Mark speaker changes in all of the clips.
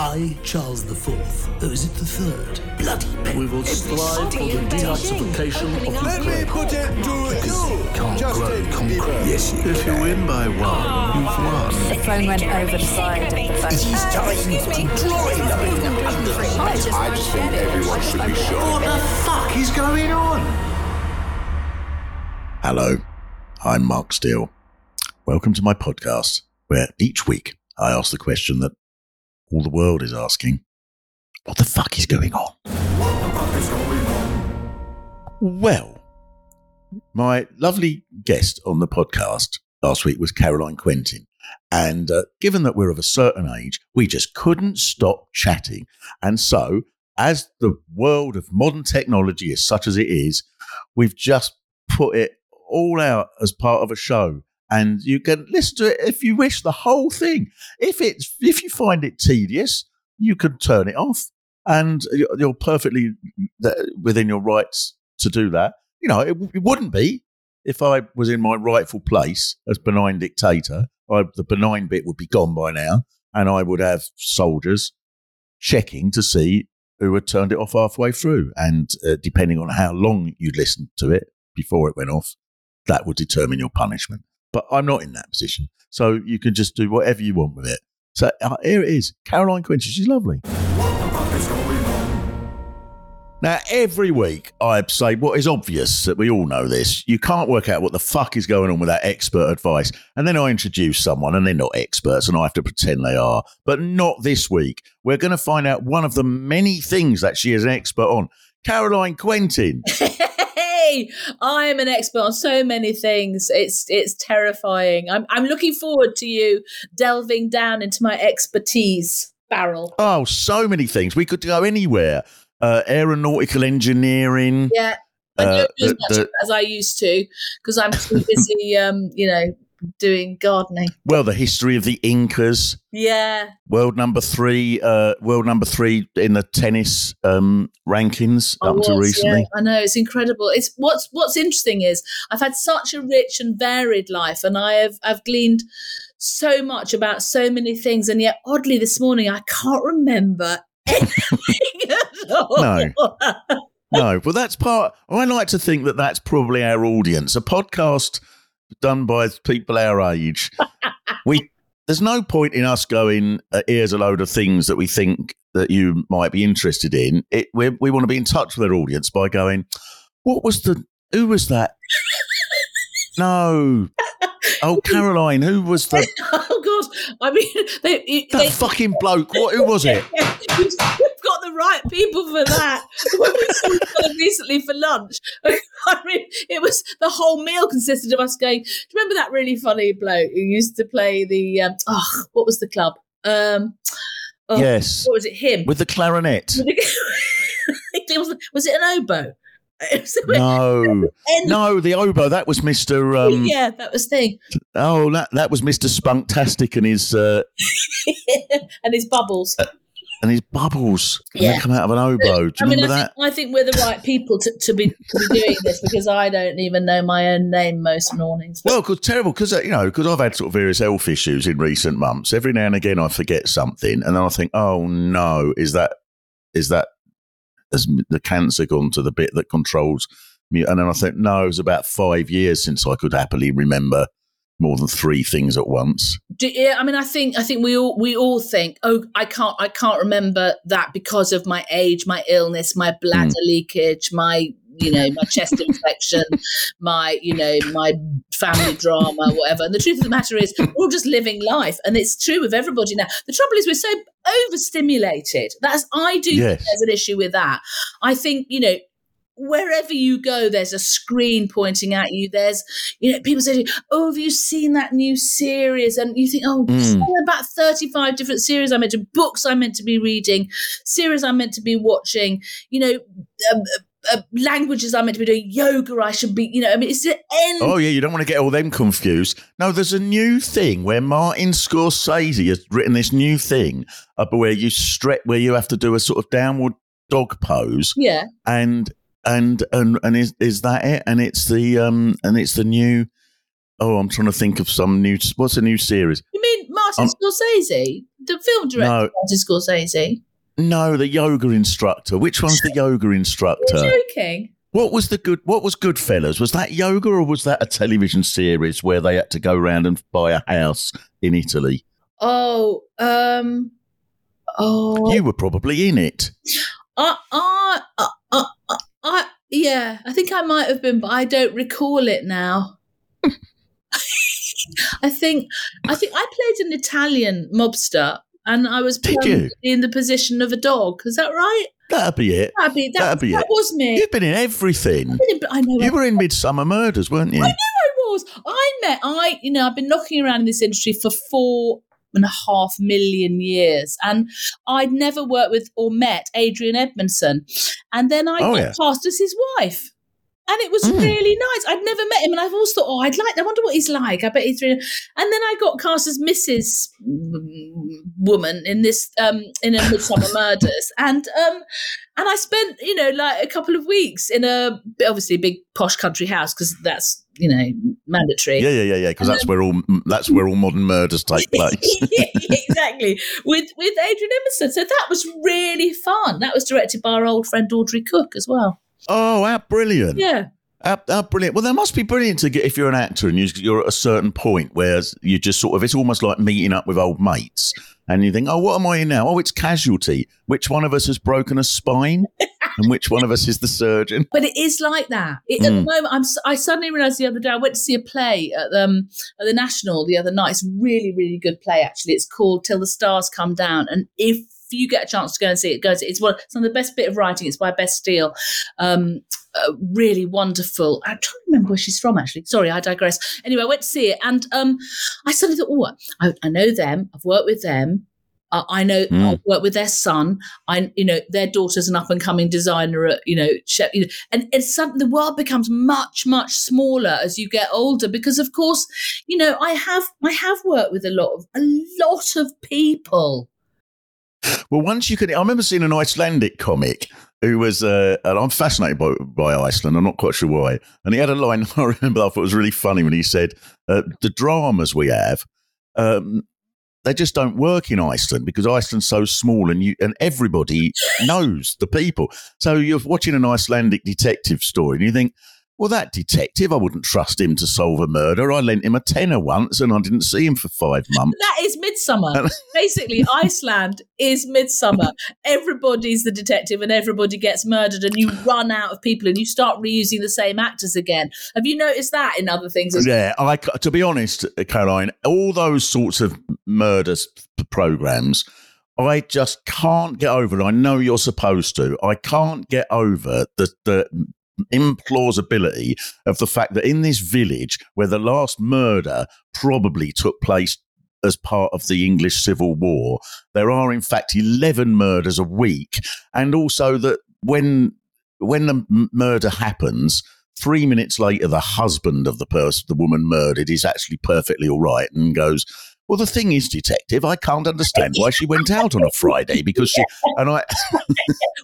Speaker 1: I, Charles the Fourth, oh, is it the third? Bloody
Speaker 2: We will strive for the denazification of the planet.
Speaker 3: Let me
Speaker 2: Ukraine.
Speaker 3: put it to you,
Speaker 1: Can't grow
Speaker 3: Justin
Speaker 1: concrete.
Speaker 3: Bieber.
Speaker 1: Yes, you
Speaker 2: If you win by one, you've won.
Speaker 4: The phone went over the side of the
Speaker 1: It
Speaker 4: phone.
Speaker 1: is time to join the
Speaker 5: I just think everyone should be sure.
Speaker 1: What the fuck is going on?
Speaker 6: Hello, I'm Mark Steel. Welcome to my podcast, where each week I ask the question that all the world is asking What the fuck is going on? Well, my lovely guest on the podcast last week was Caroline Quentin. And uh, given that we're of a certain age, we just couldn't stop chatting. And so, as the world of modern technology is such as it is, we've just put it all out as part of a show. And you can listen to it if you wish, the whole thing. If it's if you find it tedious, you can turn it off, and you're perfectly within your rights to do that. You know, it, it wouldn't be if I was in my rightful place as benign dictator. I, the benign bit would be gone by now, and I would have soldiers checking to see who had turned it off halfway through. And uh, depending on how long you'd listened to it before it went off, that would determine your punishment. But I'm not in that position. So you can just do whatever you want with it. So uh, here it is. Caroline Quentin, she's lovely. Now, every week I say what is obvious that we all know this. You can't work out what the fuck is going on without expert advice. And then I introduce someone and they're not experts and I have to pretend they are. But not this week. We're going to find out one of the many things that she is an expert on. Caroline Quentin.
Speaker 7: Hey, I'm an expert on so many things. It's it's terrifying. I'm I'm looking forward to you delving down into my expertise barrel.
Speaker 6: Oh, so many things. We could go anywhere. Uh, aeronautical engineering.
Speaker 7: Yeah. I
Speaker 6: Uh,
Speaker 7: don't do as much
Speaker 6: the-
Speaker 7: as I used to because I'm too busy, um, you know, doing gardening.
Speaker 6: Well, the history of the Incas.
Speaker 7: Yeah,
Speaker 6: World number three. Uh, world number three in the tennis um, rankings
Speaker 7: I
Speaker 6: up
Speaker 7: was,
Speaker 6: to
Speaker 7: yeah.
Speaker 6: recently.
Speaker 7: I know it's incredible. It's what's what's interesting is I've had such a rich and varied life, and I have I've gleaned so much about so many things, and yet oddly this morning I can't remember anything at all.
Speaker 6: No. No, well, that's part. I like to think that that's probably our audience. A podcast done by people our age. we there's no point in us going. Uh, here's a load of things that we think that you might be interested in. It we we want to be in touch with our audience by going. What was the? Who was that? no. Oh, Caroline. Who was the
Speaker 7: oh God! I mean, they,
Speaker 6: that
Speaker 7: they,
Speaker 6: fucking bloke? What? Who was it?
Speaker 7: Got the right people for that. When we saw recently for lunch, I mean, it was the whole meal consisted of us going. Do you remember that really funny bloke who used to play the? Um, oh, what was the club? Um, oh,
Speaker 6: Yes,
Speaker 7: What was it? Him.
Speaker 6: with the clarinet.
Speaker 7: was, was it an oboe?
Speaker 6: No, no, the oboe. That was Mister. Um,
Speaker 7: yeah, that was thing.
Speaker 6: Oh, that that was Mister Spunktastic and his uh,
Speaker 7: and his bubbles.
Speaker 6: And his bubbles. And
Speaker 7: Yeah.
Speaker 6: They come out of an oboe. Do you
Speaker 7: I mean,
Speaker 6: remember
Speaker 7: I
Speaker 6: that?
Speaker 7: think, I think we're the right people to, to be to be doing this because I don't even know my own name most mornings.
Speaker 6: Well, because terrible, because uh, you know, because I've had sort of various health issues in recent months. Every now and again, I forget something, and then I think, oh no, is that is that has the cancer gone to the bit that controls me? And then I think, no, it was about five years since I could happily remember more than three things at once.
Speaker 7: Do, yeah, I mean, I think I think we all we all think, oh, I can't I can't remember that because of my age, my illness, my bladder hmm. leakage, my you know my chest infection, my you know my family drama, whatever. And the truth of the matter is, we're all just living life, and it's true with everybody now. The trouble is, we're so overstimulated. That's I do
Speaker 6: Yes.
Speaker 7: think there's an issue with that. I think you know wherever you go, there's a screen pointing at you. There's, you know, people say, "Oh, have you seen that new series?" And you think, "Oh,
Speaker 6: Mm.
Speaker 7: about thirty-five different series I'm meant to, books I'm meant to be reading, series I'm meant to be watching. You know, um, uh, uh, languages I'm meant to be doing, yoga I should be. You know, I mean, it's the end.
Speaker 6: Oh yeah, you don't want to get all them confused. No, there's a new thing where Martin Scorsese has written this new thing up where you stretch, where you have to do a sort of downward dog pose,
Speaker 7: Yeah,
Speaker 6: and and and and is is that it? And it's the um and it's the new. Oh, I'm trying to think of some new. What's a new series?
Speaker 7: you mean Martin
Speaker 6: Um,
Speaker 7: Scorsese, the film director,
Speaker 6: No.
Speaker 7: Martin Scorsese?
Speaker 6: No, the yoga instructor. Which one's the yoga
Speaker 7: You're
Speaker 6: instructor?
Speaker 7: joking.
Speaker 6: What was the good? What was Goodfellas? Was that yoga or was that a television series where they had to go around and buy a house in Italy?
Speaker 7: Oh, um, oh,
Speaker 6: You were probably in it.
Speaker 7: I, I, I, I, I, yeah, I think I might have been, but I don't recall it now. I think, I think I played an Italian mobster, and I was in the position of a dog. Is that right?
Speaker 6: That'd be it.
Speaker 7: That'd be that.
Speaker 6: That'd be
Speaker 7: that
Speaker 6: it.
Speaker 7: was me.
Speaker 6: You've been in everything.
Speaker 7: I know.
Speaker 6: You were in Midsomer Murders, weren't you?
Speaker 7: I know I was. I met. I you know I've been knocking around in this industry for four and a half million years, and I'd never worked with or met Adrian Edmondson, and then I
Speaker 6: Oh,
Speaker 7: got
Speaker 6: yeah.
Speaker 7: cast as his wife. And it was
Speaker 6: Mm.
Speaker 7: really nice. I'd never met him, and I've always thought, oh, I'd like. I wonder what he's like. I bet he's really. And then I got cast as Mrs. Woman in this um in a Midsomer Murders, and um and I spent you know like a couple of weeks in a obviously a big posh country house because that's you know mandatory.
Speaker 6: Yeah, yeah, yeah, yeah. Because that's where all that's where all modern murders take place.
Speaker 7: exactly with with Adrian Edmondson. So that was really fun. That was directed by our old friend Audrey Cook as well.
Speaker 6: oh, how brilliant!
Speaker 7: Yeah,
Speaker 6: How, how brilliant! Well, that must be brilliant to get if you're an actor and you, you're at a certain point where you just sort of it's almost like meeting up with old mates, and you think, oh, what am I in now? Oh, it's casualty. Which one of us has broken a spine, and which one of us is the surgeon?
Speaker 7: but it is like that. It, At the
Speaker 6: Mm.
Speaker 7: moment, I'm I suddenly realised the other day I went to see a play at um at the National the other night. It's a really really good play actually. It's called Till the Stars Come Down, and if you get a chance to go and see it, go and see it. It's one some of the best bit of writing. It's by Beth Steel. Um, uh, really wonderful. I'm trying to remember where she's from. Actually, sorry, I digress. Anyway, I went to see it, and um, I suddenly thought, oh, I, I know them. I've worked with them. Uh, I know
Speaker 6: Mm.
Speaker 7: I've worked with their son. I, you know, their daughter's an up and coming designer at, you know, Shep, you know, and it's something. The world becomes much, much smaller as you get older because, of course, you know, I have, I have worked with a lot of, a lot of people.
Speaker 6: Well, once you could, I remember seeing an Icelandic comic who was, uh, and I'm fascinated by, by Iceland. I'm not quite sure why. And he had a line I remember I thought was really funny when he said, uh, "The dramas we have, um, they just don't work in Iceland because Iceland's so small and you and everybody knows the people. So you're watching an Icelandic detective story and you think." Well, that detective, I wouldn't trust him to solve a murder. I lent him a tenner once and I didn't see him for five months.
Speaker 7: That is Midsomer. Basically, Iceland is Midsomer. Everybody's the detective and everybody gets murdered, and you run out of people and you start reusing the same actors again. Have you noticed that in other things?
Speaker 6: Yeah, I, to be honest, Caroline, all those sorts of murder programs, I just can't get over. it. I know you're supposed to. I can't get over the the implausibility of the fact that in this village where the last murder probably took place as part of the English Civil War, there are in fact eleven murders a week, and also that when when the m- murder happens, three minutes later, the husband of the person, the woman murdered, is actually perfectly all right and goes, Well, the thing is, detective, I can't understand why she went out on a Friday because she, and I,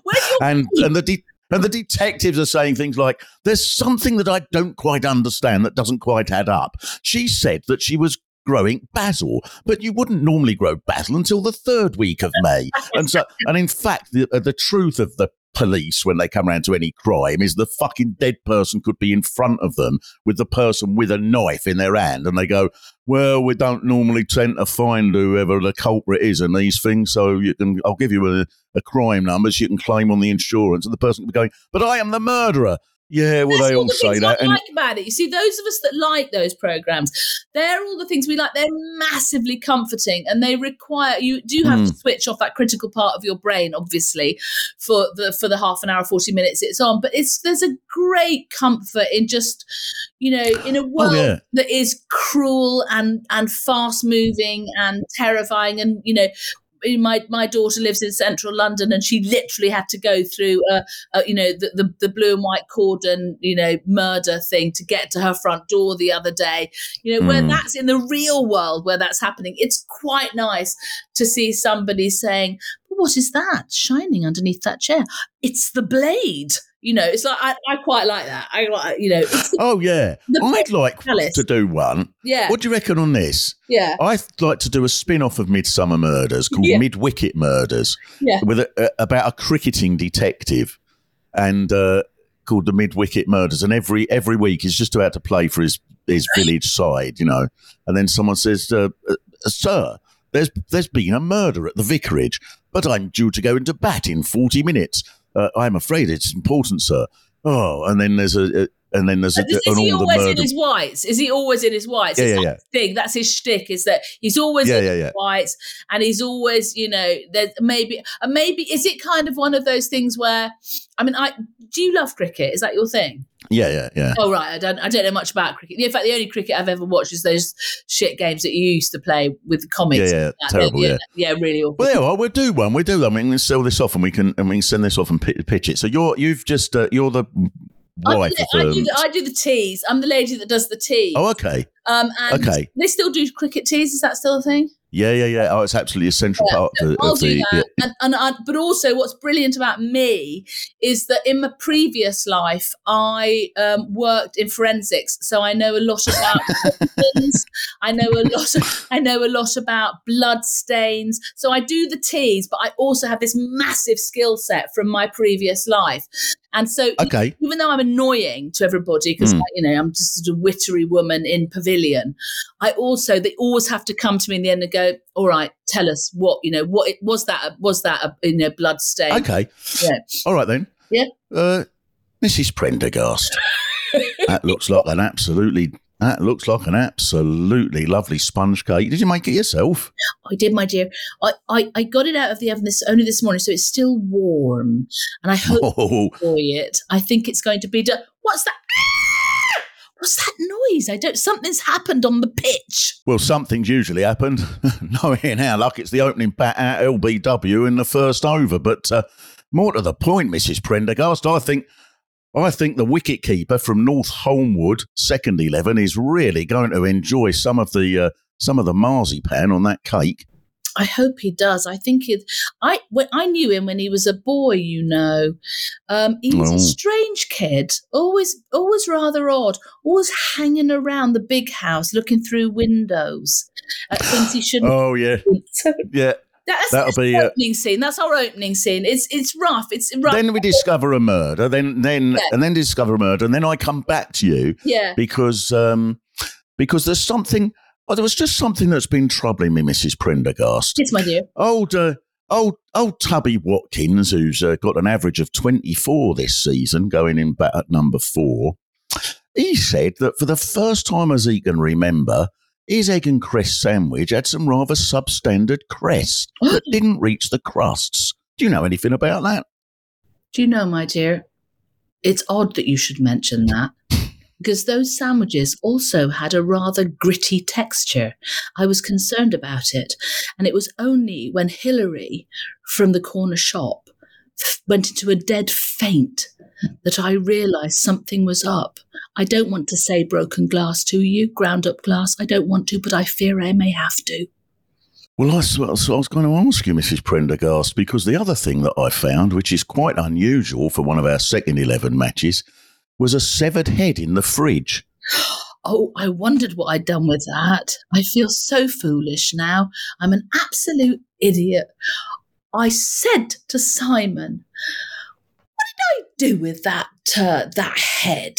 Speaker 6: and, and the, de- and the detectives are saying things like, There's something that I don't quite understand that doesn't quite add up. She said that she was growing basil, but you wouldn't normally grow basil until the third week of May. And so, and in fact, the, uh, the truth of the police when they come around to any crime is the fucking dead person could be in front of them with the person with a knife in their hand, and they go, "Well, we don't normally tend to find whoever the culprit is in these things, so you can, I'll give you a, a crime number so you can claim on the insurance." And the person could be going, "But I am the murderer." Yeah, well,
Speaker 7: That's
Speaker 6: they
Speaker 7: all
Speaker 6: all
Speaker 7: the
Speaker 6: say that.
Speaker 7: I
Speaker 6: And
Speaker 7: like about it. You see, those of us that like those programs, they're all the things we like. They're massively comforting, and they require you do have
Speaker 6: Hmm.
Speaker 7: to switch off that critical part of your brain, obviously, for the for the half an hour, forty minutes it's on. But it's there's a great comfort in just you know in a world
Speaker 6: Oh, yeah.
Speaker 7: that is cruel and and fast moving and terrifying, and you know my my daughter lives in central London, and she literally had to go through a, you know the, the the blue and white cordon you know murder thing to get to her front door the other day. You know where
Speaker 6: Mm.
Speaker 7: that's in the real world where that's happening. It's quite nice to see somebody saying, "What is that shining underneath that chair? It's the blade." You know, it's like I, I quite like that. I like you know,
Speaker 6: oh yeah, I'd like
Speaker 7: Palace.
Speaker 6: to do one.
Speaker 7: yeah,
Speaker 6: What do you reckon on this?
Speaker 7: yeah,
Speaker 6: I'd like to do a spin-off of Midsomer Murders called
Speaker 7: Yeah.
Speaker 6: Mid-Wicket Murders,
Speaker 7: Yeah.
Speaker 6: with a, a, about a cricketing detective, and uh, called the Mid-Wicket Murders. And every every week he's just about to play for his his village side, you know. And then someone says, uh, uh, "Sir, there's there's been a murder at the vicarage, but I'm due to go into bat in forty minutes. Uh, I'm afraid it's important, sir." Oh, and then there's a, a and then there's a,
Speaker 7: Is, is he always in his whites? Is he always in his whites?
Speaker 6: Yeah, yeah,
Speaker 7: that
Speaker 6: yeah.
Speaker 7: his thing? That's his shtick. Is that he's always
Speaker 6: Yeah,
Speaker 7: in
Speaker 6: yeah,
Speaker 7: his
Speaker 6: yeah.
Speaker 7: whites, and he's always, you know, there's maybe, and maybe is it kind of one of those things where, I mean, I do you love cricket? Is that your thing?
Speaker 6: Yeah, yeah, yeah.
Speaker 7: Oh right, I don't, I don't know much about cricket. In fact, the only cricket I've ever watched is those shit games that you used to play with the comics.
Speaker 6: Yeah, yeah,
Speaker 7: That-
Speaker 6: terrible,
Speaker 7: yeah, yeah, really awful.
Speaker 6: Well, yeah, well, we'll do one. We'll do that. I mean, we can sell this off, and we can and we can send this off and pitch it. So you're you've just uh, you're the
Speaker 7: I do, the, I, do the, I do the teas. I'm the lady that does the tea.
Speaker 6: Oh, okay.
Speaker 7: um, and
Speaker 6: okay.
Speaker 7: they still do cricket teas. Is that still a thing?
Speaker 6: Yeah, yeah, yeah. Oh, it's absolutely a central
Speaker 7: Yeah,
Speaker 6: part of the.
Speaker 7: I'll
Speaker 6: Of
Speaker 7: do
Speaker 6: the
Speaker 7: that. And, and I, but also, what's brilliant about me is that in my previous life, I um, worked in forensics, so I know a lot about poisons. I know a lot. Of, I know a lot about blood stains. So I do the teas, but I also have this massive skill set from my previous life. And so,
Speaker 6: Okay.
Speaker 7: even though I'm annoying to everybody because
Speaker 6: Mm.
Speaker 7: you know I'm just a wittery woman in pavilion, I also they always have to come to me in the end and go, "All right, tell us what you know. What it, was that? Was that a you know blood stain?
Speaker 6: Okay.
Speaker 7: Yeah.
Speaker 6: All right then.
Speaker 7: Yeah.
Speaker 6: Uh, Mrs. Prendergast. that looks like an absolutely. That looks like an absolutely lovely sponge cake. Did you make it yourself?
Speaker 7: I did, my dear. I, I I got it out of the oven this only this morning, so it's still warm, and I hope
Speaker 6: Oh,
Speaker 7: you enjoy it. I think it's going to be. Do- What's that? What's that noise? I don't. Something's happened on the pitch.
Speaker 6: well, something's usually happened. no, here now, like it's the opening bat at LBW in the first over. But uh, more to the point, Mrs. Prendergast, I think I think the wicket keeper from North Holmwood, second eleven, is really going to enjoy some of the uh, some of the marzipan on that cake.
Speaker 7: I hope he does. I think it. I when I knew him when he was a boy. You know, um, he was
Speaker 6: Oh.
Speaker 7: a strange kid. Always, always rather odd. Always hanging around the big house, looking through windows at things he shouldn't.
Speaker 6: Oh yeah, yeah.
Speaker 7: That's,
Speaker 6: that'll
Speaker 7: that's
Speaker 6: be,
Speaker 7: the
Speaker 6: uh,
Speaker 7: opening scene. That's our opening scene. It's it's rough. It's rough.
Speaker 6: Then we discover a murder. Then then
Speaker 7: Yeah.
Speaker 6: and then discover a murder, and then I come back to you
Speaker 7: yeah.
Speaker 6: because um because there's something. Oh, there was just something that's been troubling me, Mrs. Prendergast.
Speaker 7: Yes, my dear.
Speaker 6: Old, uh, old, old Tubby Watkins, who's uh, got an average of 24 this season, going in bat at number four. He said that for the first time as he can remember, his egg and cress sandwich had some rather substandard cress that didn't reach the crusts. Do you know anything about that?
Speaker 7: Do you know, my dear? It's odd that you should mention that. Because those sandwiches also had a rather gritty texture. I was concerned about it. And it was only when Hilary from the corner shop f- went into a dead faint that I realised something was up. I don't want to say broken glass to you, ground up glass. I don't want to, but I fear I may have to.
Speaker 6: Well, I was, I was going to ask you, Mrs. Prendergast, because the other thing that I found, which is quite unusual for one of our second 11 matches, was a severed head in the fridge.
Speaker 7: Oh, I wondered what I'd done with that. I feel so foolish now. I'm an absolute idiot. I said to Simon, "What did I do with that uh, that head?"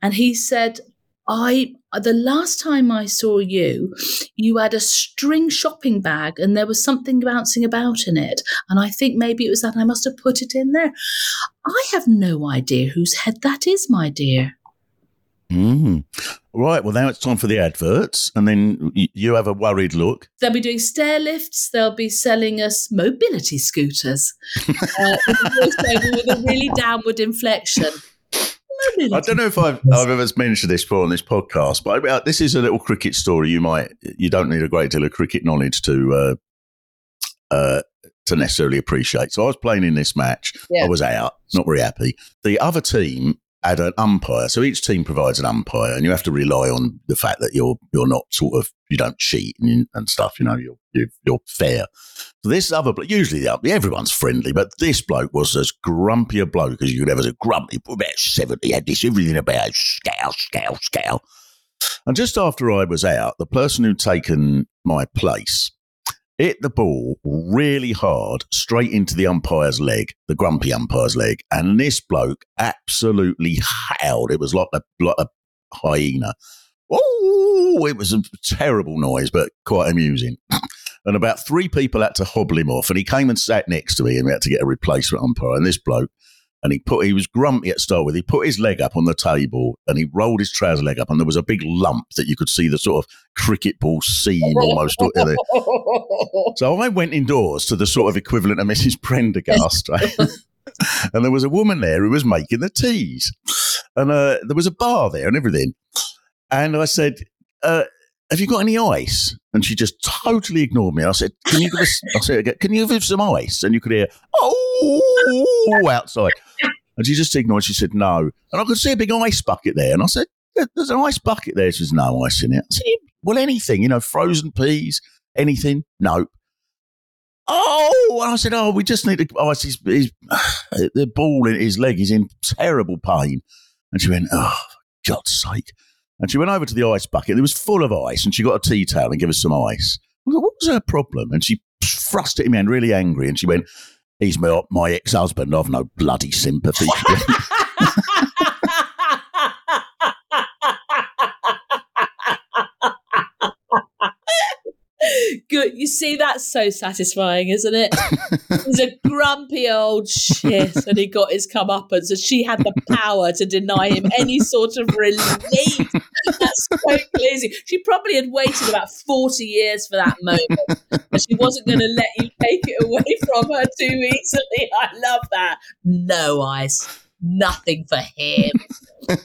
Speaker 7: And he said, I the last time I saw you, you had a string shopping bag and there was something bouncing about in it. And I think maybe it was that I must have put it in there. I have no idea whose head that is, my dear.
Speaker 6: Mm. Right. Well, now it's time for the adverts, and then you have a worried look.
Speaker 7: They'll be doing stair lifts. They'll be selling us mobility scooters uh, with, a really downward inflection. Mobility
Speaker 6: I don't know if I've, I've ever mentioned this before on this podcast, but I, this is a little cricket story. You might you don't need a great deal of cricket knowledge to uh, uh, to necessarily appreciate. So I was playing in this match.
Speaker 7: Yeah.
Speaker 6: I was out, not very happy. The other team had an umpire, so each team provides an umpire, and you have to rely on the fact that you're you're not sort of you don't cheat and, and stuff. You know, you're you're, fair. So this other bloke, usually everyone's friendly, but this bloke was as grumpy a bloke as you could ever see. Grumpy, about seventy, had this everything about scowl, scowl, scowl. And just after I was out, the person who'd taken my place hit the ball really hard straight into the umpire's leg, the grumpy umpire's leg, and this bloke absolutely howled. It was like a like a hyena. Oh, it was a terrible noise, but quite amusing. And about three people had to hobble him off, and he came and sat next to me, and we had to get a replacement umpire. And this bloke, and he put he was grumpy at start with. He put his leg up on the table, and he rolled his trouser leg up, and there was a big lump that you could see the sort of cricket ball seam almost. So I went indoors to the sort of equivalent of Mrs. Prendergast, right? and there was a woman there who was making the teas, and uh, there was a bar there and everything. And I said, uh, "Have you got any ice?" And she just totally ignored me. I said, "Can you give us?" I said, again, "Can you give some ice?" And you could hear, "Oh!" outside. And she just ignored. She said, "No." And I could see a big ice bucket there. And I said, "There's an ice bucket there." She says, "No ice in it." I said, "Well, anything, you know, frozen peas, anything." Nope. Oh, and I said, oh, we just need to. Oh, his, his, the ball in his leg is in terrible pain. And she went, oh, God's sake. And she went over to the ice bucket. It was full of ice, and she got a tea towel and gave us some ice. I thought, what was her problem? And she thrust it in me and really angry. And she went, he's my, my ex husband. I've no bloody sympathy.
Speaker 7: Good. You see, that's so satisfying, isn't it? He's a grumpy old shit, and he got his comeuppance, and she had the power to deny him any sort of relief. That's so crazy. She probably had waited about 40 years for that moment, and she wasn't going to let you take it away from her too easily. I love that. No ice, nothing for him.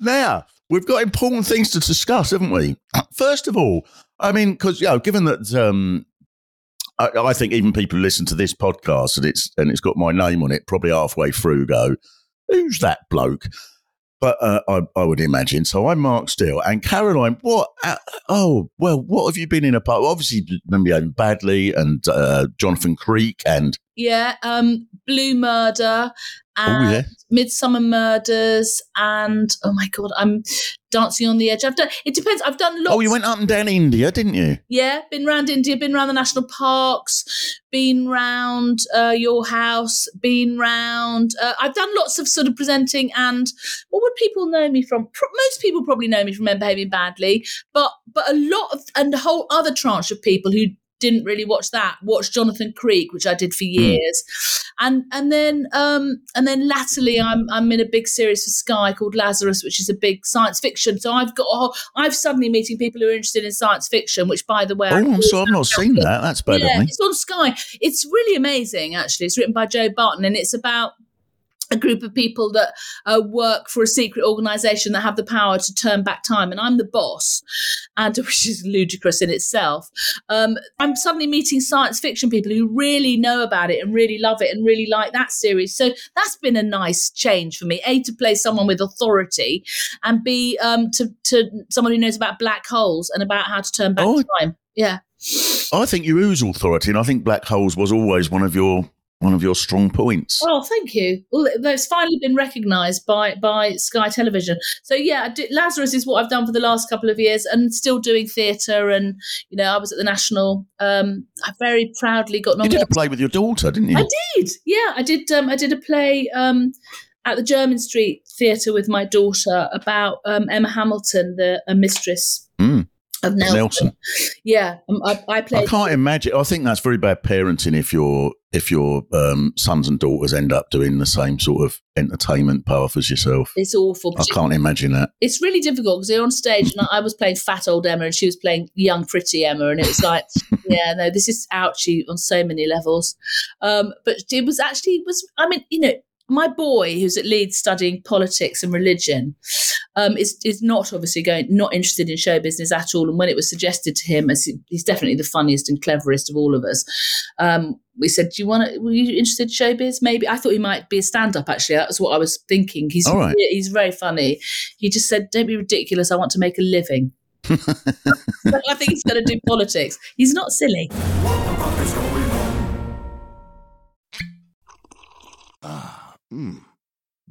Speaker 6: now, we've got important things to discuss, haven't we? First of all, I mean, because, you know, given that um, I, I think even people who listen to this podcast and it's and it's got my name on it, probably halfway through go, who's that bloke? But uh, I, I would imagine. So I'm Mark Steel and Caroline. What? Uh, oh, well, what have you been in a part? Obviously, remember Badley and uh, Jonathan Creek and
Speaker 7: Yeah, um, Blue Murder and
Speaker 6: oh yeah,
Speaker 7: Midsomer Murders and oh my god, I'm dancing on the edge. I've done it depends. I've done lots.
Speaker 6: oh you went up and down India, didn't you?
Speaker 7: Yeah, been round India, been round the national parks, been round uh, your house, been round. Uh, I've done lots of sort of presenting, and what would people know me from? Pro- most people probably know me from Men Behaving Badly, but but a lot of and a whole other tranche of people who didn't really watch that watched Jonathan Creek, which I did for years, and and then um and then latterly I'm I'm in a big series for Sky called Lazarus, which is a big science fiction. So I've got a whole, I've suddenly meeting people who are interested in science fiction, which by the way,
Speaker 6: Oh, I'm sorry, I've not seen that. That's better.
Speaker 7: yeah,
Speaker 6: me.
Speaker 7: it's on Sky. It's really amazing, actually. It's written by Joe Barton, and it's about a group of people that uh, work for a secret organization that have the power to turn back time and i'm the boss and which is ludicrous in itself. Um, i'm suddenly meeting science fiction people who really know about it and really love it and really like that series. So that's been a nice change for me. A to play someone with authority and b um, to, to someone who knows about black holes and about how to turn back
Speaker 6: Oh.
Speaker 7: time. Yeah.
Speaker 6: I think you ooze authority, and I think black holes was always one of your one of your strong points.
Speaker 7: Oh, thank you. Well, that's finally been recognised by by Sky Television. So yeah, I do, Lazarus is what I've done for the last couple of years, and still doing theatre. And you know, I was at the National. Um, I very proudly got
Speaker 6: You did a play with your daughter, didn't you?
Speaker 7: I did. Yeah, I did. Um, I did a play. Um, at the Jermyn Street Theatre with my daughter about um, Emma Hamilton, the a mistress
Speaker 6: Mm.
Speaker 7: Of Nelson.
Speaker 6: Nelson.
Speaker 7: Yeah, um, I, I
Speaker 6: I can't imagine. I think that's very bad parenting if your if your um, sons and daughters end up doing the same sort of entertainment path as yourself.
Speaker 7: It's awful.
Speaker 6: I can't imagine that.
Speaker 7: It's really difficult because they're on stage and I was playing fat old Emma and she was playing young pretty Emma, and it was like, yeah, no, this is ouchy on so many levels. Um, but it was actually it was. I mean, you know. My boy, who's at Leeds studying politics and religion, um, is is not obviously going not interested in show business at all. And when it was suggested to him, as he- he's definitely the funniest and cleverest of all of us, um, we said, "Do you want to? Were you interested in showbiz? Maybe." I thought he might be a stand up. Actually, that was what I was thinking. He's
Speaker 6: All right.
Speaker 7: he's very funny. He just said, "Don't be ridiculous. I want to make a living." I think he's going to do politics. He's not silly.
Speaker 8: Ah, mmm.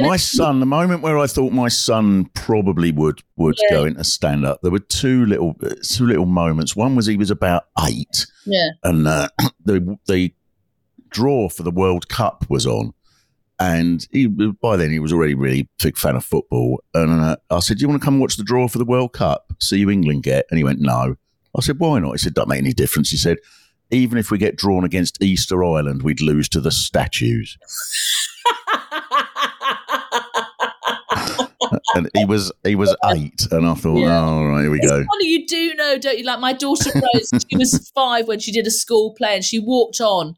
Speaker 6: My son, the moment where I thought my son probably would would
Speaker 7: Yeah.
Speaker 6: go into stand up, there were two little two little moments. One was he was about eight,
Speaker 7: Yeah.
Speaker 6: and uh, the the draw for the World Cup was on, and he by then he was already really big fan of football. And uh, I said, "Do you want to come watch the draw for the World Cup? See who England get?" And he went, "No." I said, "Why not?" He said, "Don't make any difference." He said, "Even if we get drawn against Easter Island, we'd lose to the statues." and he was he was eight, and I thought,
Speaker 7: Yeah.
Speaker 6: "Oh, all right, here we
Speaker 7: It's
Speaker 6: go."
Speaker 7: funny, you do know, don't you? Like my daughter Rose, she was five when she did a school play, and she walked on,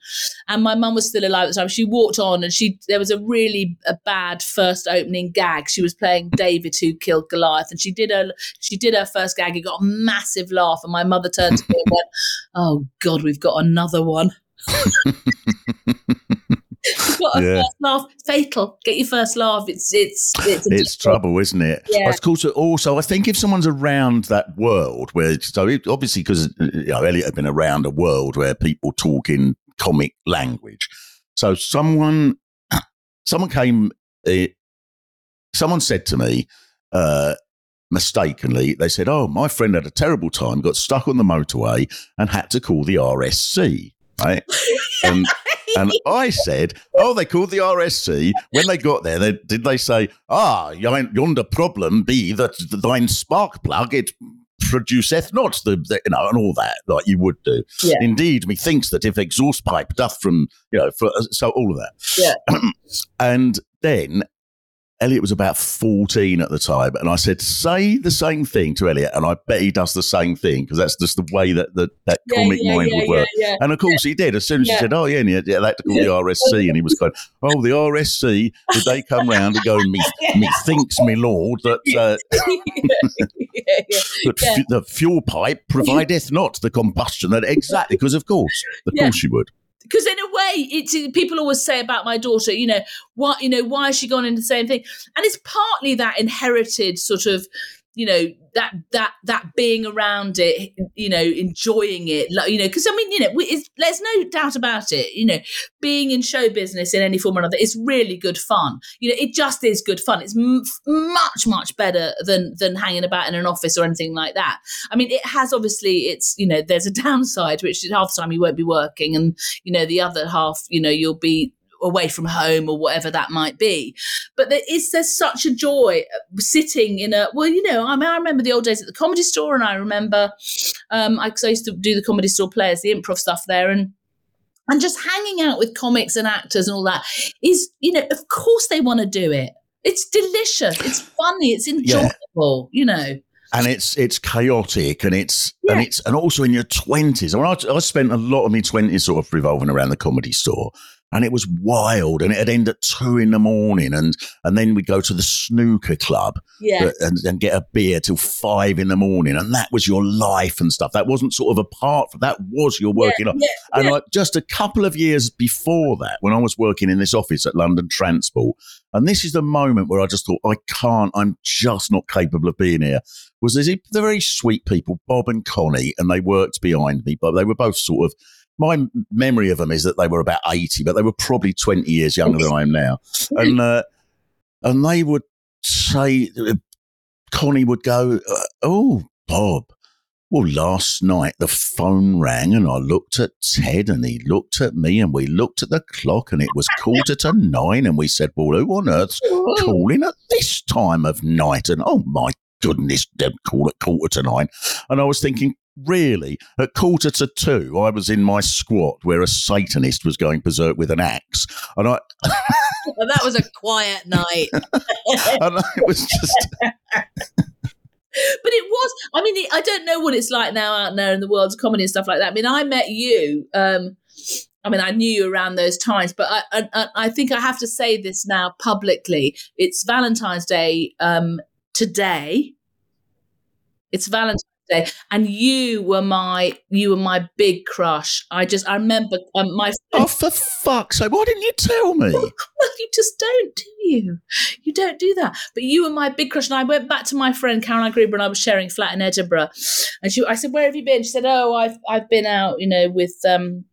Speaker 7: and my mum was still alive at the time. She walked on, and she there was a really a bad first opening gag. She was playing David who killed Goliath, and she did her she did her first gag. It got a massive laugh, and my mother turned to me and went, "Oh God, we've got another one." Got a
Speaker 6: Yeah.
Speaker 7: first laugh. Fatal. Get your first laugh. It's it's it's,
Speaker 6: It's trouble, isn't it?
Speaker 7: Yeah.
Speaker 6: Of course, also, I think if someone's around that world where, so it, obviously, because you know, Elliot had been around a world where people talk in comic language. So someone, someone came, uh, someone said to me, uh, mistakenly, they said, "Oh, my friend had a terrible time, got stuck on the motorway, and had to call the RSC." Right, and and I said, "Oh, they called the RSC. When they got there, they, did they say, ah, yonder problem be that thine spark plug it produceth not the, the you know and all that like you would do.
Speaker 7: Yeah.
Speaker 6: Indeed, methinks that if exhaust pipe doth from you know for, so all of that.
Speaker 7: Yeah.
Speaker 6: and then." Elliot was about 14 at the time, and I said, Say the same thing to Elliot, and I bet he does the same thing because that's just the way that the, that
Speaker 7: Yeah,
Speaker 6: comic
Speaker 7: yeah,
Speaker 6: mind
Speaker 7: yeah,
Speaker 6: would work.
Speaker 7: yeah, yeah.
Speaker 6: And of course he did. As soon as
Speaker 7: Yeah.
Speaker 6: he said, "Oh yeah, and he had, yeah, they had to call the RSC," and he was going, "Oh, the RSC, did they come round and go, me, methinks, me lord, that uh,
Speaker 7: yeah, yeah.
Speaker 6: that
Speaker 7: Yeah.
Speaker 6: fu- the fuel pipe provideth not the combustion." That exactly because of course, of
Speaker 7: Yeah.
Speaker 6: course you would.
Speaker 7: Because in a way it's people always say about my daughter you know why you know why has she gone into the same thing? And it's partly that inherited sort of you know that that that being around it you know enjoying it you know because i mean you know we- there's no doubt about it you know being in show business in any form or another is really good fun. You know it just is good fun. It's m- much much better than than hanging about in an office or anything like that. I mean it has obviously it's you know there's a downside which half the time you won't be working and you know the other half you know you'll be away from home or whatever that might be. But there is there's such a joy sitting in a well you know I, mean, I remember the old days at the comedy store and I remember um I, I used to do the comedy store players the improv stuff there and and just hanging out with comics and actors and all that is you know of course they want to do it. It's delicious. It's funny. It's enjoyable you know.
Speaker 6: And it's it's chaotic and it's and it's and also in your twenties. I mean, I, I spent a lot of my twenties sort of revolving around the comedy store, and it was wild, and it'd end at two in the morning, and and then we'd go to the snooker club
Speaker 7: Yeah.
Speaker 6: uh, and, and get a beer till five in the morning, and that was your life and stuff. That wasn't sort of apart from that was your working life.
Speaker 7: yeah,
Speaker 6: And
Speaker 7: yeah.
Speaker 6: like just a couple of years before that, when I was working in this office at London Transport, and this is the moment where I just thought, I can't, I'm just not capable of being here. Was these the very sweet people, Bob and Connie, and they worked behind me, but they were both sort of. My memory of them is that they were about eighty, but they were probably twenty years younger than I am now, and uh, and they would say, Connie would go, uh, "Oh, Bob, well, last night the phone rang and I looked at Ted and he looked at me and we looked at the clock and it was quarter to nine and we said, well, who on earth's calling at this time of night? And oh my goodness, they'd call at quarter to nine. And I was thinking, really, at quarter to two, I was in my squat where a Satanist was going berserk with an axe. And I,
Speaker 7: Well, that was a quiet night.
Speaker 6: and it was just,
Speaker 7: but it was i mean i don't know what it's like now out there in the world of comedy and stuff like that i mean i met you um I mean, I knew you around those times, but I, I, I think I have to say this now publicly. It's Valentine's Day um, today. It's Valentine's Day, and you were my you were my big crush. I just I remember um, my
Speaker 6: oh, for fuck's sake, why didn't you tell me?
Speaker 7: well, you just don't, do you? You don't do that. But you were my big crush, and I went back to my friend Caroline Gruber, and I was sharing flat in Edinburgh, and she, I said, "Where have you been?" She said, "Oh, I've I've been out, you know, with um."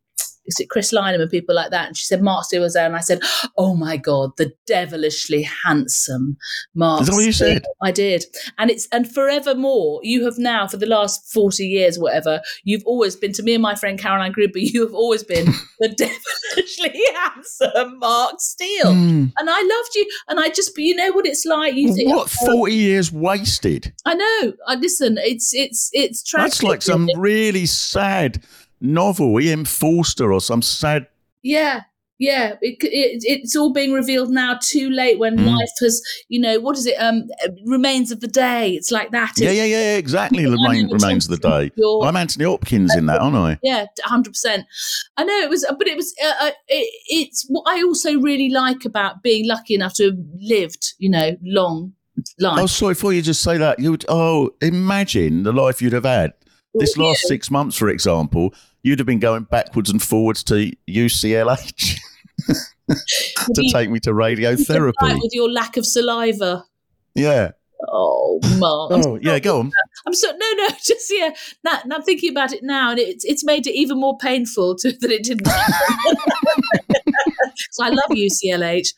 Speaker 7: Is it Chris Lynam and people like that? And she said Mark Steel was there, and I said, "Oh my god, the devilishly handsome Mark."
Speaker 6: Is that what you said?
Speaker 7: I did, and it's and forevermore. You have now, for the last forty years, whatever, you've always been to me and my friend Caroline Gruber. You have always been the devilishly handsome Mark Steel,
Speaker 6: Hmm.
Speaker 7: and I loved you. And I just, you know what it's like. You
Speaker 6: What forty years wasted?
Speaker 7: I know. I listen. It's it's it's tragic.
Speaker 6: That's like some really sad novel, E.M. Forster or some sad.
Speaker 7: Yeah, yeah. It, it, it's all being revealed now. Too late when
Speaker 6: Mm.
Speaker 7: life has, you know, what is it? Um, remains of the day. It's like that.
Speaker 6: Yeah,
Speaker 7: It's-
Speaker 6: yeah, yeah, yeah, exactly. Remain, remains of the day.
Speaker 7: You're-
Speaker 6: I'm Anthony Hopkins in that, aren't I?
Speaker 7: Yeah, hundred percent. I know it was, but it was. Uh, uh, it, it's what I also really like about being lucky enough to have lived, you know, long life.
Speaker 6: Oh, sorry, before you just say that, you would, oh, imagine the life you'd have had. This last six months, for example, you'd have been going backwards and forwards to UCLH to
Speaker 7: You-
Speaker 6: take me to radiotherapy.
Speaker 7: with your lack of saliva.
Speaker 6: Yeah.
Speaker 7: Oh, Mark. I'm
Speaker 6: Oh, yeah, go on.
Speaker 7: I'm so no, no, just yeah. Now, now I'm thinking about it now, and it's it's made it even more painful to that it didn't. so I love UCLH.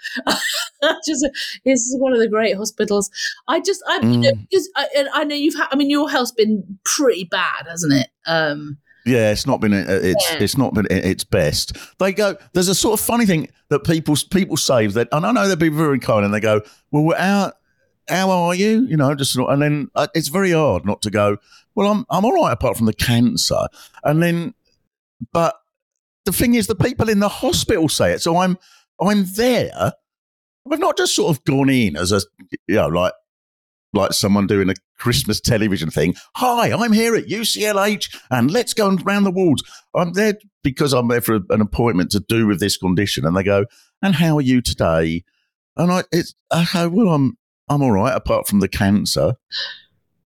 Speaker 7: just it's one of the great hospitals. I just I you know
Speaker 6: Mm.
Speaker 7: because I, and I know you've had. I mean, your health's been pretty bad, hasn't it? Um,
Speaker 6: Yeah, it's not been uh, it's
Speaker 7: Yeah.
Speaker 6: it's not been its best. They go. There's a sort of funny thing that people people say that, and I know they'll be very kind, and they go, "Well, how how are you?" You know, just and then uh, it's very hard not to go. Well, I'm I'm all right apart from the cancer, and then, but the thing is, the people in the hospital say it, so I'm I'm there. I've not just sort of gone in as a you know like like someone doing a Christmas television thing. Hi, I'm here at UCLH and let's go around the wards. I'm there because I'm there for an appointment to do with this condition. And they go, and how are you today? And I, it's, I go, well, I'm, I'm all right apart from the cancer.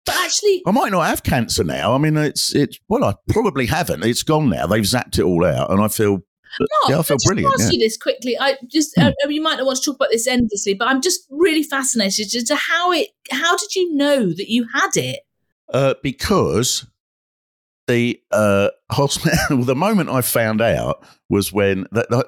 Speaker 7: but actually,
Speaker 6: I might not have cancer now. I mean, it's, it's, well, I probably haven't. It's gone now. They've zapped it all out. And I feel,
Speaker 7: no,
Speaker 6: yeah, I feel
Speaker 7: just
Speaker 6: brilliant.
Speaker 7: Ask
Speaker 6: Yeah. Hmm.
Speaker 7: you this quickly. I just uh, you might not want to talk about this endlessly, but I'm just really fascinated as to how it. How did you know that you had it?
Speaker 6: Uh, because the uh, hospital, the moment I found out was when that, that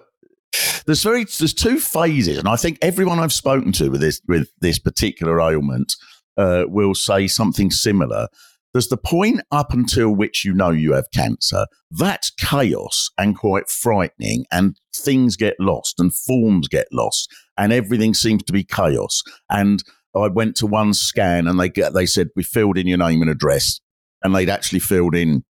Speaker 6: there's very there's two phases, and I think everyone I've spoken to with this with this particular ailment uh, will say something similar. There's the point up until which you know you have cancer. That's chaos and quite frightening, and things get lost, and forms get lost, and everything seems to be chaos. And I went to one scan, and they get, they said we filled in your name and address, and they'd actually filled in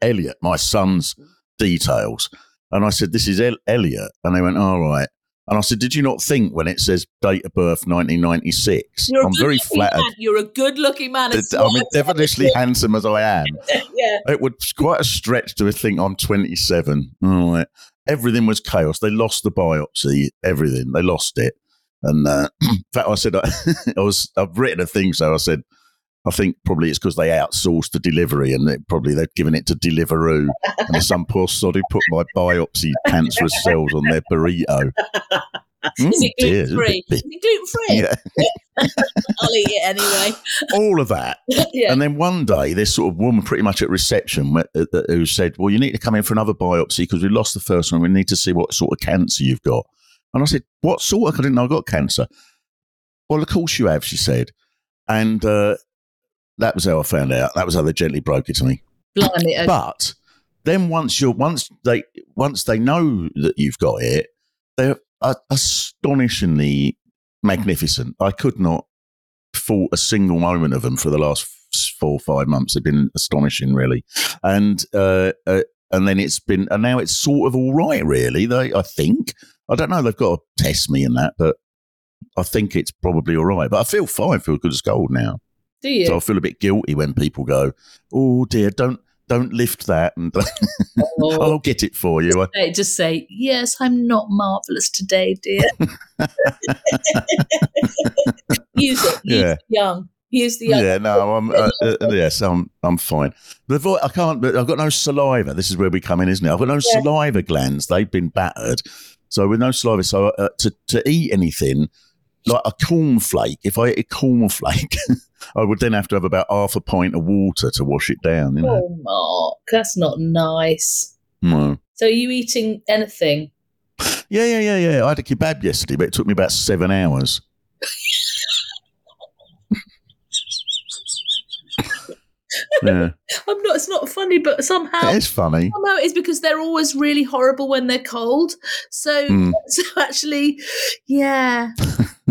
Speaker 6: Elliot, my son's details. And I said, This is El- Elliot. And they went, All right. And I said, Did you not think when it says date of birth 1996?
Speaker 7: You're
Speaker 6: I'm very flattered.
Speaker 7: man. You're a good-looking man. It's
Speaker 6: I mean,
Speaker 7: what-
Speaker 6: definitely handsome as I am.
Speaker 7: yeah.
Speaker 6: It was quite a stretch to think I'm 27. All right. everything was chaos. They lost the biopsy, everything. They lost it. And uh, in fact, I said, I, I was, I've written a thing, so I said, I think probably it's because they outsourced the delivery and it, probably they've given it to Deliveroo. and some poor sod who put my biopsy cancerous cells on their burrito.
Speaker 7: Is it
Speaker 6: Mm,
Speaker 7: gluten free? Is it gluten free?
Speaker 6: Yeah,
Speaker 7: I'll eat it anyway.
Speaker 6: all of that.
Speaker 7: yeah.
Speaker 6: And then one day, this sort of woman, pretty much at reception, uh, uh, who said, "Well, you need to come in for another biopsy because we lost the first one. We need to see what sort of cancer you've got." And I said, "What sort? I didn't know I got cancer." Well, of course you have, she said, and uh, that was how I found out. That was how they gently broke it to me.
Speaker 7: Blimey. okay.
Speaker 6: But then once you're once they once they know that you've got it, they're astonishingly magnificent. I could not fault a single moment of them for the last four or five months. They've been astonishing, really, and uh, uh, and then it's been and now it's sort of all right, really. They, I think, I don't know. They've got to test me in that, but. I think it's probably all right, but I feel fine. I feel good as gold now.
Speaker 7: Do you?
Speaker 6: So I feel a bit guilty when people go, "Oh dear, don't don't lift that," and
Speaker 7: Oh.
Speaker 6: I'll get it for you. I,
Speaker 7: Hey, just say, yes, I'm not marvelous today, dear. Use it. Use
Speaker 6: Yeah.
Speaker 7: the young. Use the young.
Speaker 6: yeah, no, I'm uh, uh, yes, I'm I'm fine. The I can't. But I've got no saliva. This is where we come in, isn't it? I've got no
Speaker 7: Yeah.
Speaker 6: saliva glands. They've been battered. So with no saliva, so uh, to to eat anything like a cornflake, if I ate a cornflake, I would then have to have about half a pint of water to wash it down. You know?
Speaker 7: Oh, Mark, that's not nice.
Speaker 6: No.
Speaker 7: So, are you eating anything?
Speaker 6: Yeah, yeah, yeah, yeah. I had a kebab yesterday, but it took me about seven hours. yeah,
Speaker 7: I'm not. It's not funny, but somehow.
Speaker 6: it's funny.
Speaker 7: Somehow it is because they're always really horrible when they're cold. So,
Speaker 6: Mm.
Speaker 7: so actually, yeah.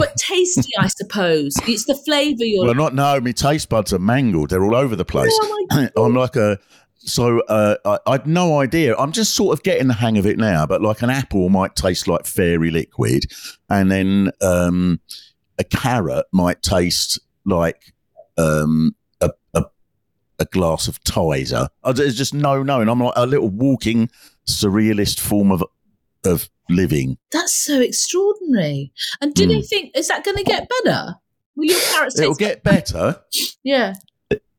Speaker 7: But tasty, I suppose. It's the flavour you're.
Speaker 6: Well, not no. My taste buds are mangled. They're all over the place.
Speaker 7: Oh
Speaker 6: I'm like a. So uh, I, I'd no idea. I'm just sort of getting the hang of it now. But like an apple might taste like fairy liquid, and then um, a carrot might taste like um, a, a a glass of Tizer. There's just no knowing. I'm like a little walking surrealist form of of living.
Speaker 7: That's so extraordinary. And do they
Speaker 6: Mm.
Speaker 7: think is that going to get better? Will your carrots
Speaker 6: It'll get better.
Speaker 7: yeah.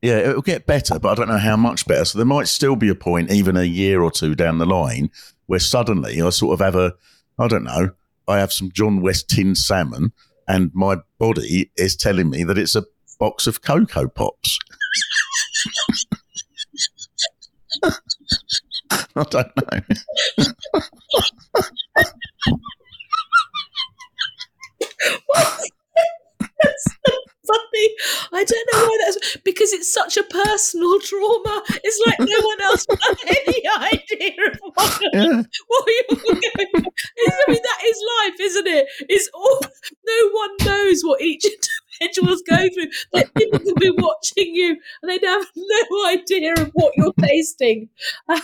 Speaker 6: Yeah, it'll get better, but I don't know how much better. So there might still be a point, even a year or two down the line, where suddenly I sort of have a, I don't know, I have some John West tin salmon, and my body is telling me that it's a box of Cocoa Pops. I don't know. what?
Speaker 7: That's, that's Funny. I don't know why that's because it's such a personal trauma. It's like no one else will have any idea of what,
Speaker 6: Yeah.
Speaker 7: what you're going through. I mean, that is life, isn't it? It's all no one knows what each individual's going through. That people could be watching you and they'd have no idea of what you're tasting. How,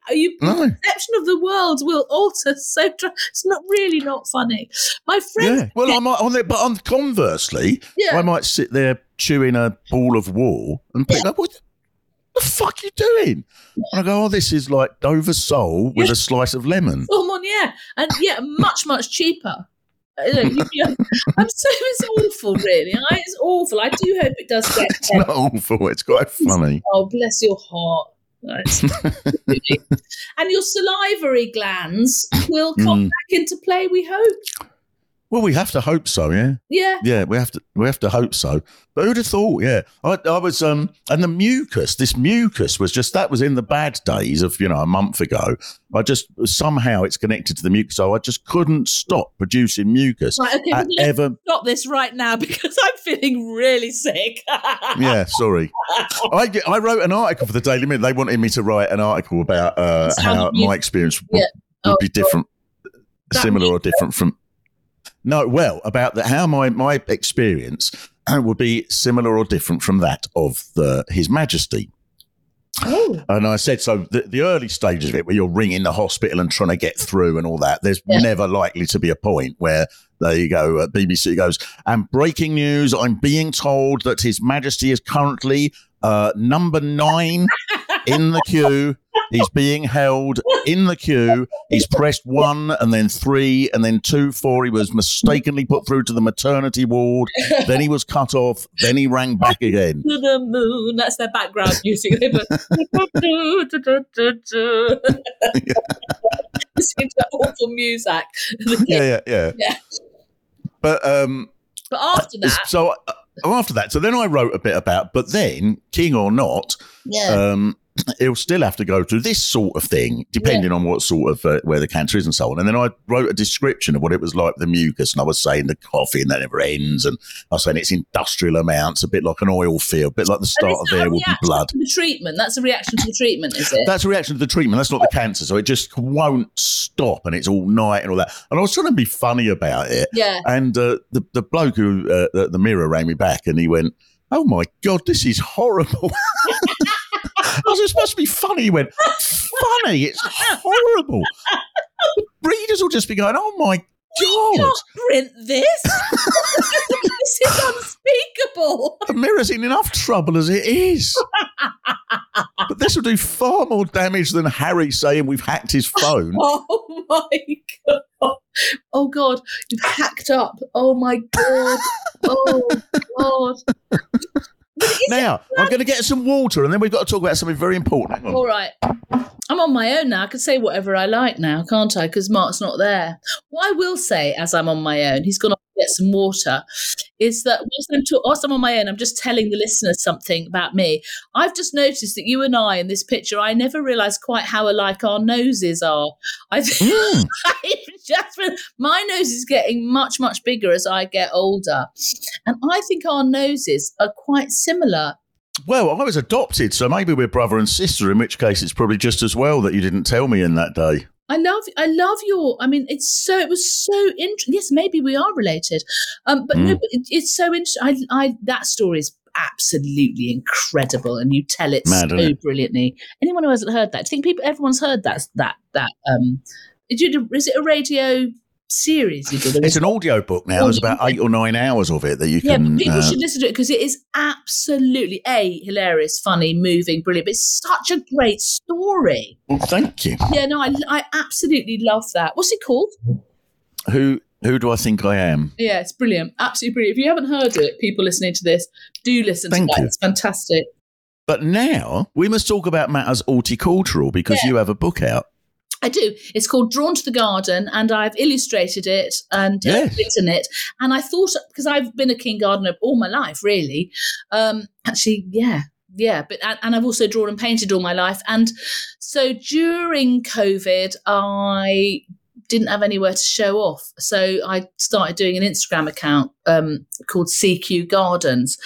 Speaker 7: how you
Speaker 6: No.
Speaker 7: perception of the world will alter so it's not really not funny. My friend
Speaker 6: Yeah. Well, I might on it, but on conversely,
Speaker 7: Yeah.
Speaker 6: I might sit there chewing a ball of wool and pick up what the fuck you doing? And I go, oh, this is like Dover sole with a slice of lemon.
Speaker 7: Someone, yeah, and yeah, much much cheaper. Uh, you know, you- you- I'm so it's awful, really. I, it's awful. I do hope it does get
Speaker 6: It's not awful. It's quite funny.
Speaker 7: Oh, bless your heart. And your salivary glands will come
Speaker 6: Mm.
Speaker 7: back into play. We hope.
Speaker 6: Well, we have to hope so. Yeah.
Speaker 7: Yeah.
Speaker 6: Yeah, we have to we have to hope so. But who'd have thought? Yeah, I, I was um, and the mucus. This mucus was just that was in the bad days of you know a month ago. I just somehow it's connected to the mucus, so I just couldn't stop producing mucus
Speaker 7: Right. Okay.
Speaker 6: at
Speaker 7: well, let's
Speaker 6: ever.
Speaker 7: stop this right now because I'm feeling really sick.
Speaker 6: Yeah, sorry. I I wrote an article for the Daily Mail. They wanted me to write an article about uh, how my experience would,
Speaker 7: Yeah.
Speaker 6: would
Speaker 7: Oh,
Speaker 6: be different, similar or different from. No, well, about the, how my my experience would be similar or different from that of the His Majesty.
Speaker 7: Oh.
Speaker 6: And I said, so the, the early stages of it, where you're ringing the hospital and trying to get through and all that, there's
Speaker 7: Yeah.
Speaker 6: never likely to be a point where there you go. Uh, BBC goes, and breaking news: I'm being told that His Majesty is currently uh, number nine in the queue. He's being held in the queue. He's pressed one and then three and then two, four. He was mistakenly put through to the maternity ward. Then he was cut off. Then he rang back again.
Speaker 7: to the moon. That's their background music. Listen to that awful music.
Speaker 6: Yeah, yeah, yeah.
Speaker 7: Yeah.
Speaker 6: But um,
Speaker 7: But after that,
Speaker 6: so uh, after that, so then I wrote a bit about. But then, king or not,
Speaker 7: yeah,
Speaker 6: um, he'll still have to go through this sort of thing, depending on what sort of uh, where the cancer is and so on. And then I wrote a description of what it was like, the mucus, and I was saying the coffee and that never ends, and I was saying it's industrial amounts, a bit like an oil field, a bit like the start of there will be blood.
Speaker 7: the treatment. That's a reaction to the treatment, is it?
Speaker 6: That's a reaction to the treatment. That's not the cancer, so it just won't stop, and it's all night and all that. And I was trying to be funny about it,
Speaker 7: yeah.
Speaker 6: and uh, the the bloke who uh, the, the mirror rang me back, and he went, "Oh my god, this is horrible." I was like, supposed to be funny. He went, "Funny? It's horrible." Readers will just be going, "Oh my god,
Speaker 7: Can't print this. this is unspeakable.
Speaker 6: the mirror's in enough trouble as it is." but this will do far more damage than Harry saying we've hacked his phone.
Speaker 7: Oh my god. Oh god, you've hacked up. Oh my god. Oh god.
Speaker 6: Now, I'm going to get some water, and then we've got to talk about something very important.
Speaker 7: All right. I'm on my own now. I can say whatever I like now, can't I? Because Mark's not there. What I will say, as I'm on my own, he's gone off to get some water, is that whilst I'm, ta- whilst I'm on my own, I'm just telling the listeners something about me. I've just noticed that you and I in this picture, I never realised quite how alike our noses are. I
Speaker 6: Mm.
Speaker 7: Been- my nose is getting much, much bigger as I get older. And I think our noses are quite similar.
Speaker 6: Well, I was adopted, so maybe we're brother and sister, in which case it's probably just as well that you didn't tell me in that day.
Speaker 7: I love, I love your. I mean, it's so. It was so interesting. Yes, maybe we are related, um, but no,
Speaker 6: Mm.
Speaker 7: but it, it's so interesting. I, I, that story is absolutely incredible, and you tell it
Speaker 6: Mad,
Speaker 7: so
Speaker 6: it?
Speaker 7: brilliantly. Anyone who hasn't heard that, do you think people, everyone's heard that? That that. Um, did? Is it a radio series you did?
Speaker 6: It's an audio book now. There's about eight or nine hours of it that you
Speaker 7: Yeah,
Speaker 6: can.
Speaker 7: but people
Speaker 6: uh,
Speaker 7: should listen to it because it is absolutely a hilarious, funny, moving, brilliant. But it's such a great story.
Speaker 6: well, thank you.
Speaker 7: Yeah, no, I, I absolutely love that. What's it called?
Speaker 6: Who who do I think I am?
Speaker 7: Yeah, it's brilliant, absolutely brilliant. If you haven't heard it, people listening to this, do listen
Speaker 6: Thank
Speaker 7: to that.
Speaker 6: you.
Speaker 7: It's fantastic.
Speaker 6: But now we must talk about matters horticultural because
Speaker 7: Yeah.
Speaker 6: you have a book out.
Speaker 7: I do. It's called Drawn to the Garden, and I've illustrated it and uh,
Speaker 6: Yes.
Speaker 7: written it. And I thought because I've been a king gardener all my life, really. Um, actually, yeah, yeah. But and, and I've also drawn and painted all my life. And so during COVID, I didn't have anywhere to show off, so I started doing an Instagram account um, called CQ Gardens,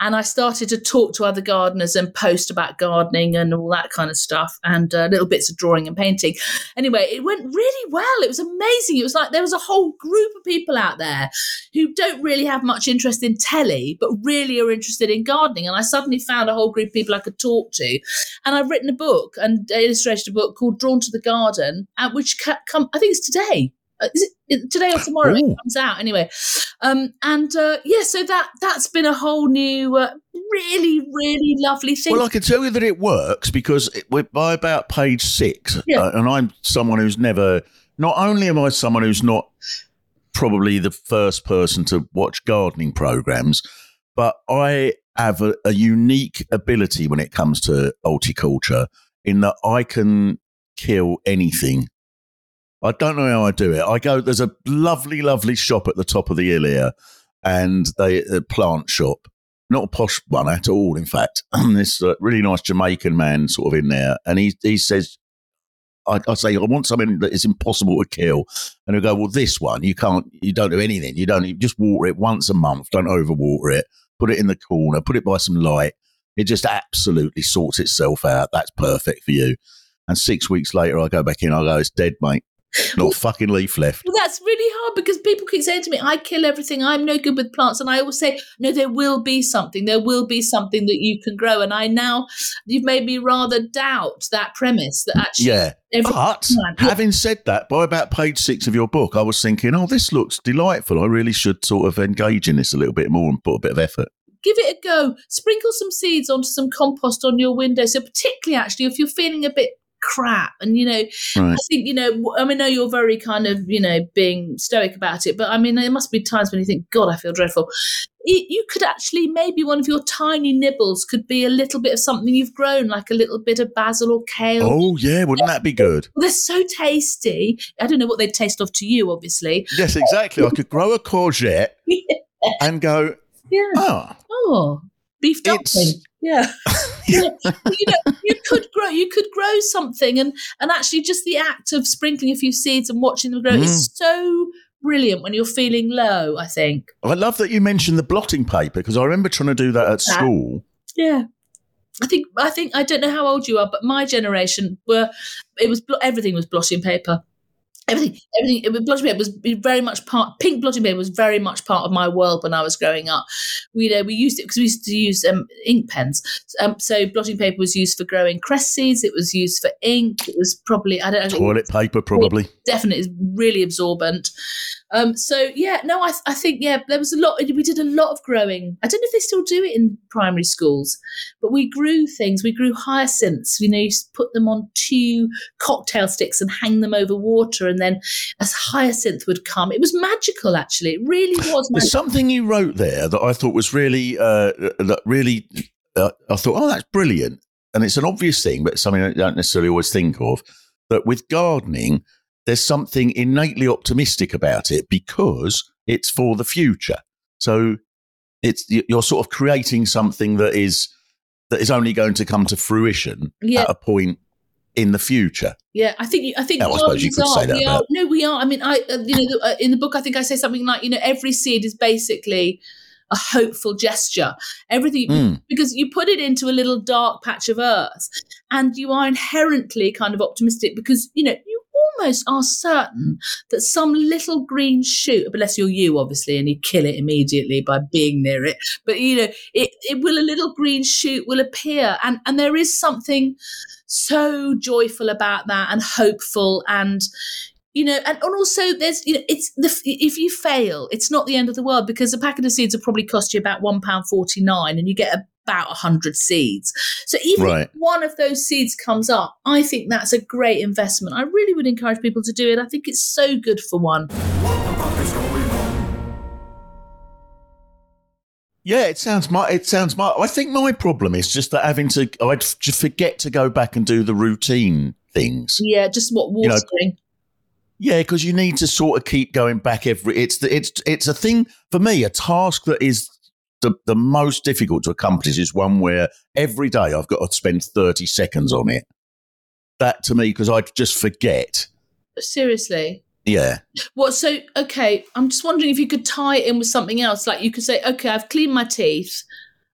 Speaker 7: and I started to talk to other gardeners and post about gardening and all that kind of stuff, and uh, little bits of drawing and painting anyway, it went really well. It was amazing. It was like there was a whole group of people out there who don't really have much interest in telly, but really are interested in gardening. And I suddenly found a whole group of people I could talk to. And I've written a book and illustrated a book called Drawn to the Garden, which I think it's today. Uh, is it it- today or tomorrow? It comes out anyway. Um, and uh, yeah, so that that's been a whole new, uh, really, really lovely thing.
Speaker 6: Well, I can tell you that it works because it, we're by about page six,
Speaker 7: Yeah.
Speaker 6: uh, and I'm someone who's never. Not only am I someone who's not probably the first person to watch gardening programs, but I have a, a unique ability when it comes to horticulture in that I can kill anything. I don't know how I do it. I go. There's a lovely, lovely shop at the top of the hill here, and they a plant shop, not a posh one at all. In fact, And this uh, really nice Jamaican man sort of in there, and he he says, I, I say I want something that is impossible to kill, and he'll go, well, this one you can't, you don't do anything, you don't, you just water it once a month, don't overwater it, put it in the corner, put it by some light, it just absolutely sorts itself out. That's perfect for you. And six weeks later, I go back in, I go, it's dead, mate. Not a fucking leaf left.
Speaker 7: Well, that's really hard because people keep saying to me, I kill everything. I'm no good with plants. And I always say, no, there will be something. There will be something that you can grow. And I now, you've made me rather doubt that premise that actually.
Speaker 6: Yeah. But having said that, by about page six of your book, I was thinking, oh, this looks delightful. I really should sort of engage in this a little bit more and put a bit of effort.
Speaker 7: Give it a go. Sprinkle some seeds onto some compost on your window. So, particularly actually, if you're feeling a bit crap. And, you know,
Speaker 6: Right.
Speaker 7: I think, you know, I mean, I know you're very kind of, you know, being stoic about it, but I mean, there must be times when you think, God, I feel dreadful. You could actually, maybe one of your tiny nibbles could be a little bit of something you've grown, like a little bit of basil or kale.
Speaker 6: Oh yeah, wouldn't that be good?
Speaker 7: They're so tasty. I don't know what they'd taste of to you, obviously.
Speaker 6: Yes, exactly. I could grow a courgette and go.
Speaker 7: Yeah.
Speaker 6: Ah, oh,
Speaker 7: Oh, beef
Speaker 6: It's-
Speaker 7: dumpling. Yeah. yeah. You know, you could grow. You could grow something, and and actually, just the act of sprinkling a few seeds and watching them grow
Speaker 6: Mm.
Speaker 7: is so brilliant when you're feeling low. I think.
Speaker 6: I love that you mentioned the blotting paper because I remember trying to do that at school.
Speaker 7: Yeah. I think I think I don't know how old you are, but my generation were it was everything was blotting paper. Everything, everything. It was blotting paper was very much part. Pink blotting paper was very much part of my world when I was growing up. We, you know, we used it because we used to use um, ink pens. Um, so blotting paper was used for growing cress seeds. It was used for ink. It was probably I don't know.
Speaker 6: Toilet paper, probably.
Speaker 7: Definitely is really absorbent. Um, so yeah, no, I, I think yeah, there was a lot. We did a lot of growing. I don't know if they still do it in primary schools, but we grew things. We grew hyacinths. You know, you put them on two cocktail sticks and hang them over water, and then a hyacinth would come. It was magical, actually. It really was
Speaker 6: There's something you wrote there that I thought was really, uh, that really, uh, I thought, oh, that's brilliant. And it's an obvious thing, but something I don't necessarily always think of. That with gardening, there's something innately optimistic about it because it's for the future. So it's you're sort of creating something that is that is only going to come to fruition
Speaker 7: Yeah.
Speaker 6: at a point in the future.
Speaker 7: Yeah, I think I think
Speaker 6: Yeah, I suppose you could say
Speaker 7: are.
Speaker 6: that
Speaker 7: We are, no, we are. I mean, I uh, you know the, uh, in the book I think I say something like you know every seed is basically a hopeful gesture. Everything
Speaker 6: Mm.
Speaker 7: because you put it into a little dark patch of earth, and you are inherently kind of optimistic because you know almost are certain that some little green shoot, unless you're you obviously, and you kill it immediately by being near it. But you know, it, it will a little green shoot will appear, and and there is something so joyful about that and hopeful and you know and, and also there's you know it's the if you fail it's not the end of the world because a packet of seeds will probably cost you about one pound 49 and you get about 100 seeds so even
Speaker 6: Right.
Speaker 7: if one of those seeds comes up i think that's a great investment i really would encourage people to do it i think it's so good for one
Speaker 6: Yeah, it sounds my. It sounds my. I think my problem is just that having to. I'd just forget to go back and do the routine things.
Speaker 7: yeah just what
Speaker 6: You know, Yeah, because you need to sort of keep going back every. It's the, it's it's a thing for me. A task that is the the most difficult to accomplish is one where every day I've got to spend thirty seconds on it. That to me, because I just forget.
Speaker 7: seriously
Speaker 6: Yeah,
Speaker 7: What? So, okay, I'm just wondering if you could tie it in with something else. Like you could say, okay, I've cleaned my teeth,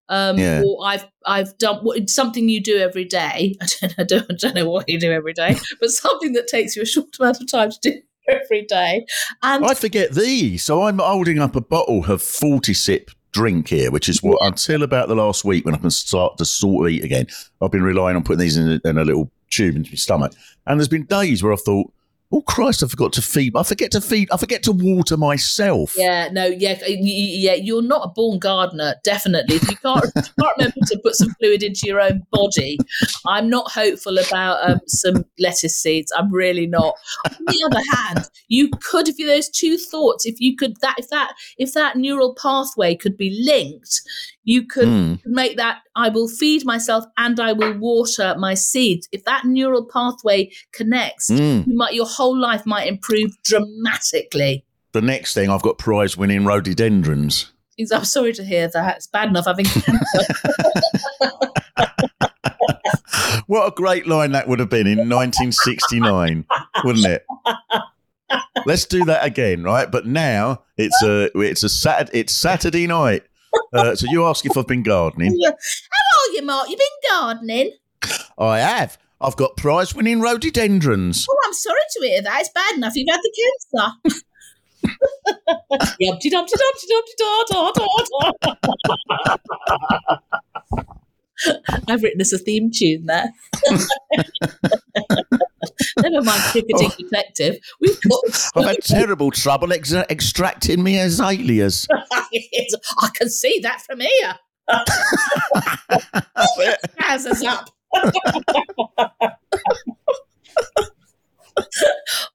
Speaker 7: um,
Speaker 6: Yeah.
Speaker 7: or I've I've done what, something you do every day. I don't, I don't I don't know what you do every day, but something that takes you a short amount of time to do every day. And
Speaker 6: I forget these. So I'm holding up a bottle of Fortisip drink here, which is what until about the last week when I can start to sort of eat again. I've been relying on putting these in a, in a little tube into my stomach, and there's been days where I've thought. Oh Christ! I forgot to feed. I forget to feed. I forget to water myself.
Speaker 7: yeah, no, yeah, yeah, you're not a born gardener, definitely. If you can't, if you can't remember to put some fluid into your own body, I'm not hopeful about um, some lettuce seeds. I'm really not. On the other hand, you could, if you those two thoughts, if you could that, if that, if that neural pathway could be linked, you could
Speaker 6: Mm.
Speaker 7: make that I will feed myself and I will water my seeds. If that neural pathway connects,
Speaker 6: Mm.
Speaker 7: you might your whole life might improve dramatically.
Speaker 6: The next thing, I've got prize winning rhododendrons.
Speaker 7: I'm sorry to hear that. It's bad enough having cancer.
Speaker 6: What a great line that would have been in 1969, wouldn't it? Let's do that again, right? But now it's a it's a Sat it's Saturday night. Uh, so you ask if I've been gardening.
Speaker 7: How are you, Mark? You've been gardening?
Speaker 6: I have. I've got prize winning rhododendrons.
Speaker 7: Oh, I'm sorry to hear that. It's bad enough you've had the cancer. Yumpty dumpty dumpty dumpty da da da da. I've written us a theme tune there. Never mind cricketing
Speaker 6: Oh.
Speaker 7: detective. We've got
Speaker 6: I've had terrible trouble ex- extracting me azaleas.
Speaker 7: I can see that from here. Us up?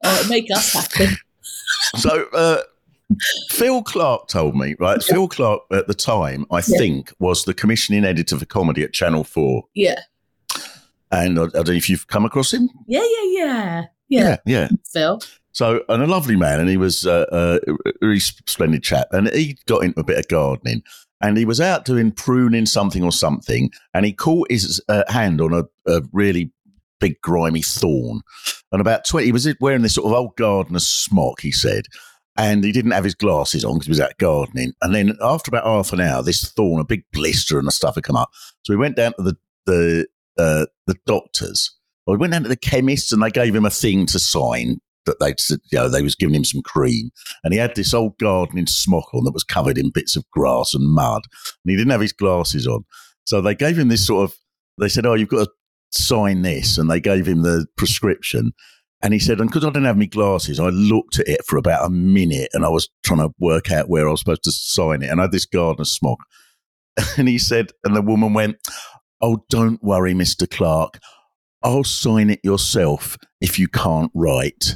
Speaker 7: oh, make us happy.
Speaker 6: So, uh, Phil Clark told me, right? Phil Clark at the time, I think, was the commissioning editor for comedy at Channel 4.
Speaker 7: Yeah.
Speaker 6: And I, I don't know if you've come across him.
Speaker 7: Yeah, yeah, yeah. Yeah,
Speaker 6: yeah.
Speaker 7: Phil.
Speaker 6: So, and a lovely man, and he was uh, uh, a really splendid chap. And he got into a bit of gardening, and he was out doing pruning something or something, and he caught his uh, hand on a, a really big grimy thorn. And about twenty, he was wearing this sort of old gardener's smock. He said, and he didn't have his glasses on because he was out gardening. And then after about half an hour, this thorn, a big blister and the stuff had come up. So we went down to the the uh, the doctors. I went down to the chemist and they gave him a thing to sign that they you know they was giving him some cream, and he had this old gardening smock on that was covered in bits of grass and mud, and he didn't have his glasses on. So they gave him this sort of. They said, "Oh, you've got to sign this," and they gave him the prescription. And he said, and because I didn't have my glasses, I looked at it for about a minute and I was trying to work out where I was supposed to sign it. And I had this gardener smock. And he said, and the woman went, Oh, don't worry, Mr. Clark. I'll sign it yourself if you can't write.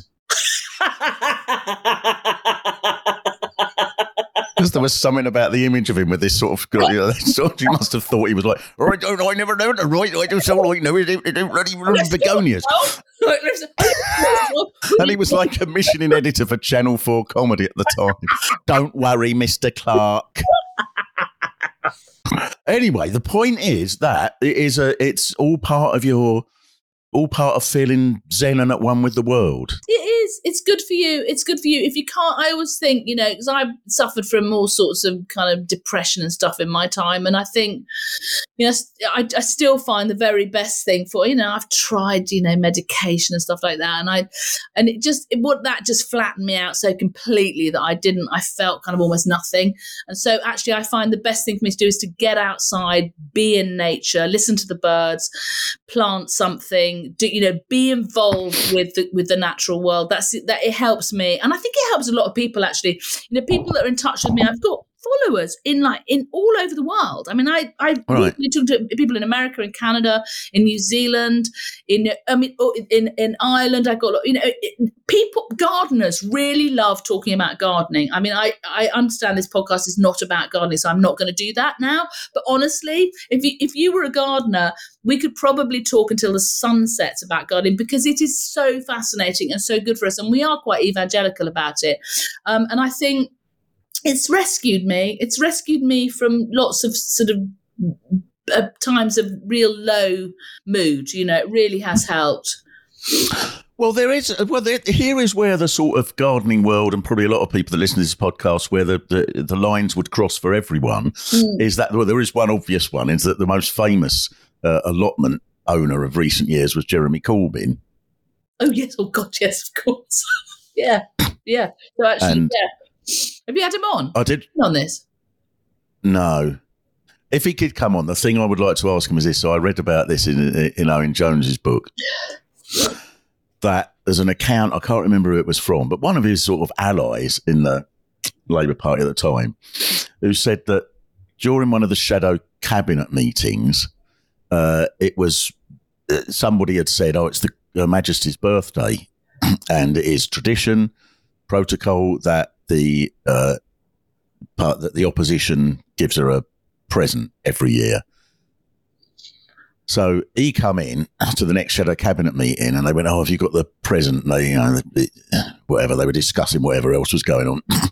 Speaker 6: Because there was something about the image of him with this sort of, you know, sort of you must have thought he was like, I don't, I never to write. I just all I know is it, it, bloody begonias. and he was like a commissioning editor for Channel 4 comedy at the time. Don't worry, Mr. Clark. Anyway, the point is that it is a, it's all part of your all part of feeling zen and at one with the world.
Speaker 7: It is. It's good for you. It's good for you. If you can't, I always think, you know, because I suffered from all sorts of kind of depression and stuff in my time. And I think, you know, I, I still find the very best thing for, you know, I've tried, you know, medication and stuff like that. And I, and it just, it, what that just flattened me out so completely that I didn't, I felt kind of almost nothing. And so actually, I find the best thing for me to do is to get outside, be in nature, listen to the birds, plant something do, you know be involved with the, with the natural world. That's that it helps me. And i think it helps a lot of people actually. You know people that are in touch with me i've got followers in like in all over the world. I mean, I I right. talk to people in America, in Canada, in New Zealand, in I mean, oh, in in Ireland. I got you know people gardeners really love talking about gardening. I mean, I I understand this podcast is not about gardening, so I'm not going to do that now. But honestly, if you if you were a gardener, we could probably talk until the sun sets about gardening because it is so fascinating and so good for us, and we are quite evangelical about it. Um, and I think it's rescued me. It's rescued me from lots of sort of uh, times of real low mood. You know, it really has helped.
Speaker 6: Well, there is. Well, there, here is where the sort of gardening world, and probably a lot of people that listen to this podcast, where the, the, the lines would cross for everyone, mm. is that well, there is one obvious one, is that the most famous uh, allotment owner of recent years was Jeremy Corbyn.
Speaker 7: Oh yes, oh God, yes, of course, yeah, yeah. So actually, and, yeah have you had him on?
Speaker 6: I did.
Speaker 7: On this?
Speaker 6: No. If he could come on, the thing I would like to ask him is this. So I read about this in, in Owen Jones's book. that there's an account, I can't remember who it was from, but one of his sort of allies in the Labour Party at the time, who said that during one of the shadow cabinet meetings, uh, it was uh, somebody had said, "Oh, it's the Her Majesty's birthday, and it is tradition, protocol that the uh, part that the opposition gives her a present every year. So he come in to the next shadow cabinet meeting, and they went, "Oh, have you got the present?" And they, you know, whatever they were discussing, whatever else was going on.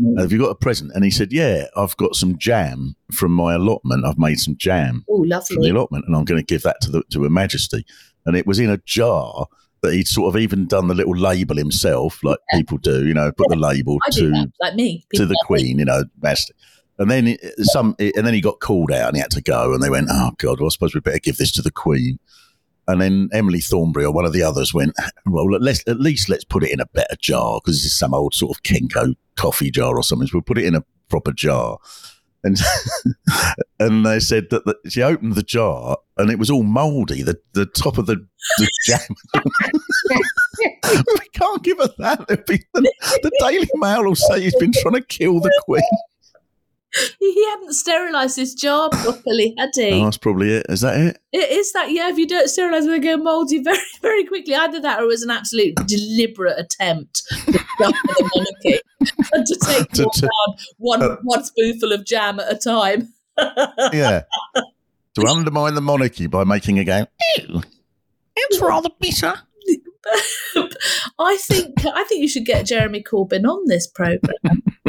Speaker 6: Mm. have you got a present? And he said, "Yeah, I've got some jam from my allotment. I've made some jam
Speaker 7: Ooh, lovely.
Speaker 6: from the allotment, and I'm going to give that to the to Her Majesty." And it was in a jar that he'd sort of even done the little label himself, like yeah. people do, you know, put yeah. the label I to
Speaker 7: like me
Speaker 6: to the Queen, you know, master. And then some, and then he got called out and he had to go. And they went, "Oh God, well, I suppose we better give this to the Queen." And then Emily Thornberry or one of the others went, "Well, let's at least let's put it in a better jar because this is some old sort of Kenco coffee jar or something. So we'll put it in a proper jar." and and they said that the, she opened the jar and it was all mouldy. The the top of the, the jam. we can't give her that. The, the, Daily Mail will say he's been trying to kill the Queen.
Speaker 7: he hadn't sterilised his jar properly, had he?
Speaker 6: Oh, that's probably it. Is that it?
Speaker 7: It is that, yeah, if you don't sterilise them, they go mouldy very, very quickly. Either that or it was an absolute deliberate attempt to the monarchy to take
Speaker 6: To-
Speaker 7: one,
Speaker 6: to-
Speaker 7: down, one,
Speaker 6: uh,
Speaker 7: one spoonful of jam at a time.
Speaker 6: Yeah. to undermine the monarchy by making it go, ew, it's rather bitter.
Speaker 7: I think I think you should get Jeremy Corbyn on this programme.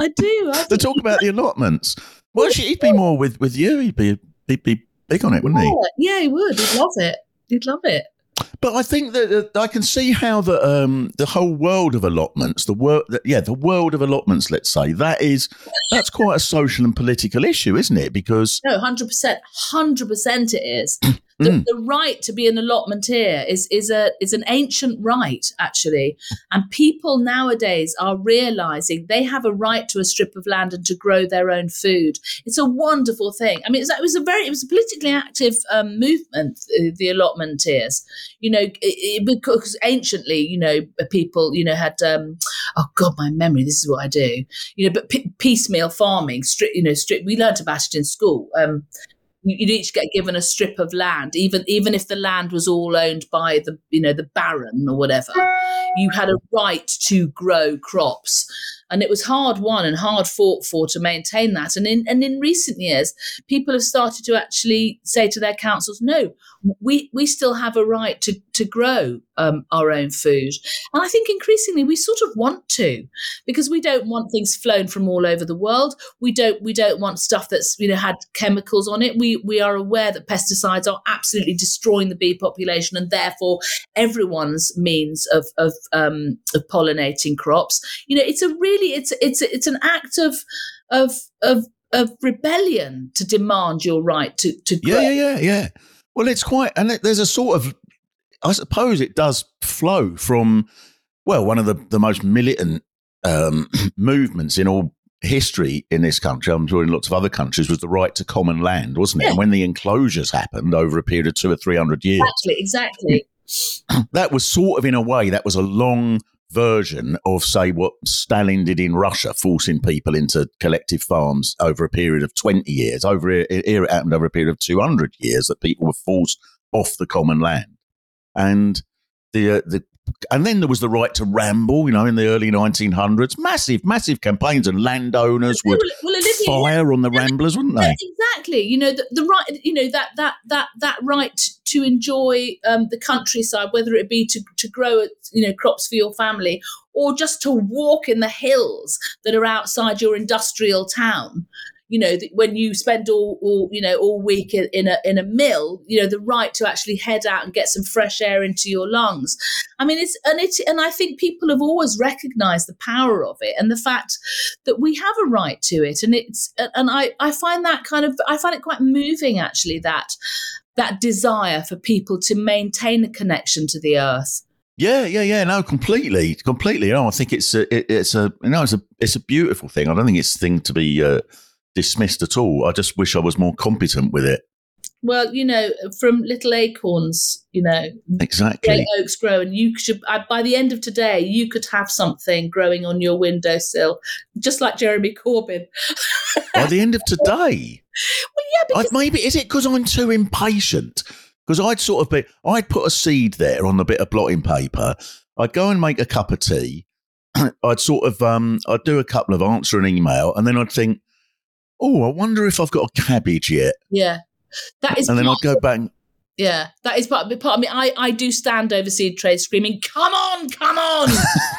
Speaker 7: I do. I
Speaker 6: To talk about the allotments. Well, actually, he'd be more with, with you. He'd be, he'd be big on it, wouldn't he?
Speaker 7: yeah, he would. He'd love it. He'd love it.
Speaker 6: But I think that uh, I can see how the um, the whole world of allotments, the world, yeah, the world of allotments, let's say that is that's quite a social and political issue, isn't it? Because
Speaker 7: No, hundred percent, hundred percent. It is. The,
Speaker 6: Mm.
Speaker 7: the right to be an allotmenteer is is a is an ancient right actually, and people nowadays are realizing they have a right to a strip of land and to grow their own food. It's a wonderful thing. I mean, it was a very it was a politically active um, movement, uh, the allotmenteers. You know, it, it, because anciently, you know, people you know had um, oh god, my memory. This is what I do. You know, but p- piecemeal farming, stri- you know, stri- we learnt about it in school. Um, you'd each get given a strip of land, even even if the land was all owned by the you know the baron or whatever. You had a right to grow crops, and it was hard won and hard fought for to maintain that. And in and in recent years, people have started to actually say to their councils, "No, we we still have a right to to grow um, our own food." And I think increasingly we sort of want to, because we don't want things flown from all over the world we don't we don't want stuff that's you know had chemicals on it we we are aware that pesticides are absolutely destroying the bee population and therefore everyone's means of of um of pollinating crops you know it's a really it's it's it's an act of of of of rebellion to demand your right to to grow.
Speaker 6: yeah, yeah, yeah, yeah. Well, it's quite, and there's a sort of, I suppose it does flow from, well, one of the the most militant um, movements in all history in this country, I'm sure in lots of other countries, was the right to common land, wasn't it?
Speaker 7: Yeah.
Speaker 6: And when the enclosures happened over a period of two or three hundred years,
Speaker 7: exactly exactly
Speaker 6: that was sort of in a way that was a long version of say what Stalin did in Russia, forcing people into collective farms over a period of twenty years. Over here it happened over a period of two hundred years that people were forced off the common land, and the uh, the. And then there was the right to ramble, you know, in the early 1900s. Massive, massive campaigns, and landowners would
Speaker 7: Well, Olivia,
Speaker 6: fire on the ramblers, wouldn't they?
Speaker 7: exactly. You know the, the right. You know that that that that right to enjoy um, the countryside, whether it be to to grow you know crops for your family or just to walk in the hills that are outside your industrial town. You know when you spend all, all you know all week in, in a in a mill, you know the right to actually head out and get some fresh air into your lungs. I mean, it's and it's and I think people have always recognised the power of it and the fact that we have a right to it, and it's and I I find that kind of I find it quite moving actually that that desire for people to maintain a connection to the earth.
Speaker 6: Yeah, yeah, yeah. No, completely, completely. No, I think it's a, it, it's a, you know, it's a, it's a beautiful thing. I don't think it's a thing to be uh, dismissed at all. I just wish I was more competent with it.
Speaker 7: Well, you know, from little acorns, you know,
Speaker 6: Exactly.
Speaker 7: great oaks grow, and you should. By the end of today, you could have something growing on your windowsill, just like Jeremy Corbyn.
Speaker 6: By the end of today,
Speaker 7: Well, yeah, because
Speaker 6: maybe is it because I'm too impatient? Because I'd sort of be, I'd put a seed there on a bit of blotting paper. I'd go and make a cup of tea. I'd sort of, um, I'd do a couple of answer an email, and then I'd think, oh, I wonder if I've got a cabbage yet.
Speaker 7: yeah, that is.
Speaker 6: And then
Speaker 7: part
Speaker 6: go back. and-
Speaker 7: Yeah, that is part of, part of me. I, I do stand over seed trays screaming, "Come on, come on!"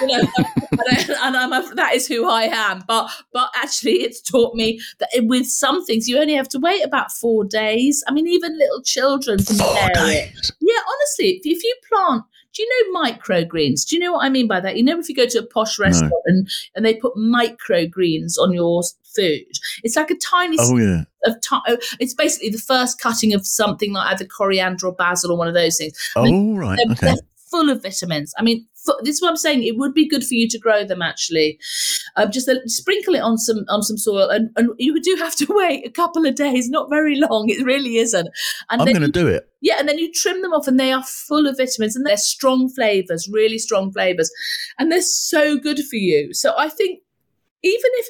Speaker 7: you know, and, I, and I'm a, that is who I am. But but actually, it's taught me that with some things you only have to wait about four days. I mean, even little children can bear it. Yeah, honestly, if, if you plant, do you know microgreens? Do you know what I mean by that? You know, if you go to a posh restaurant and, and they put microgreens on your food, it's like a tiny
Speaker 6: Oh yeah.
Speaker 7: of time. Oh, it's basically the first cutting of something like either coriander or basil or one of those things.
Speaker 6: Oh right.
Speaker 7: They're,
Speaker 6: Okay.
Speaker 7: they're full of vitamins. I mean, this is what I'm saying. It would be good for you to grow them. Actually, um, just uh, sprinkle it on some on some soil, and, and you do have to wait a couple of days. Not very long. It really isn't. And
Speaker 6: I'm going to do it.
Speaker 7: yeah, and then you trim them off, and they are full of vitamins, and they're strong flavors, really strong flavors, and they're so good for you. So I think even if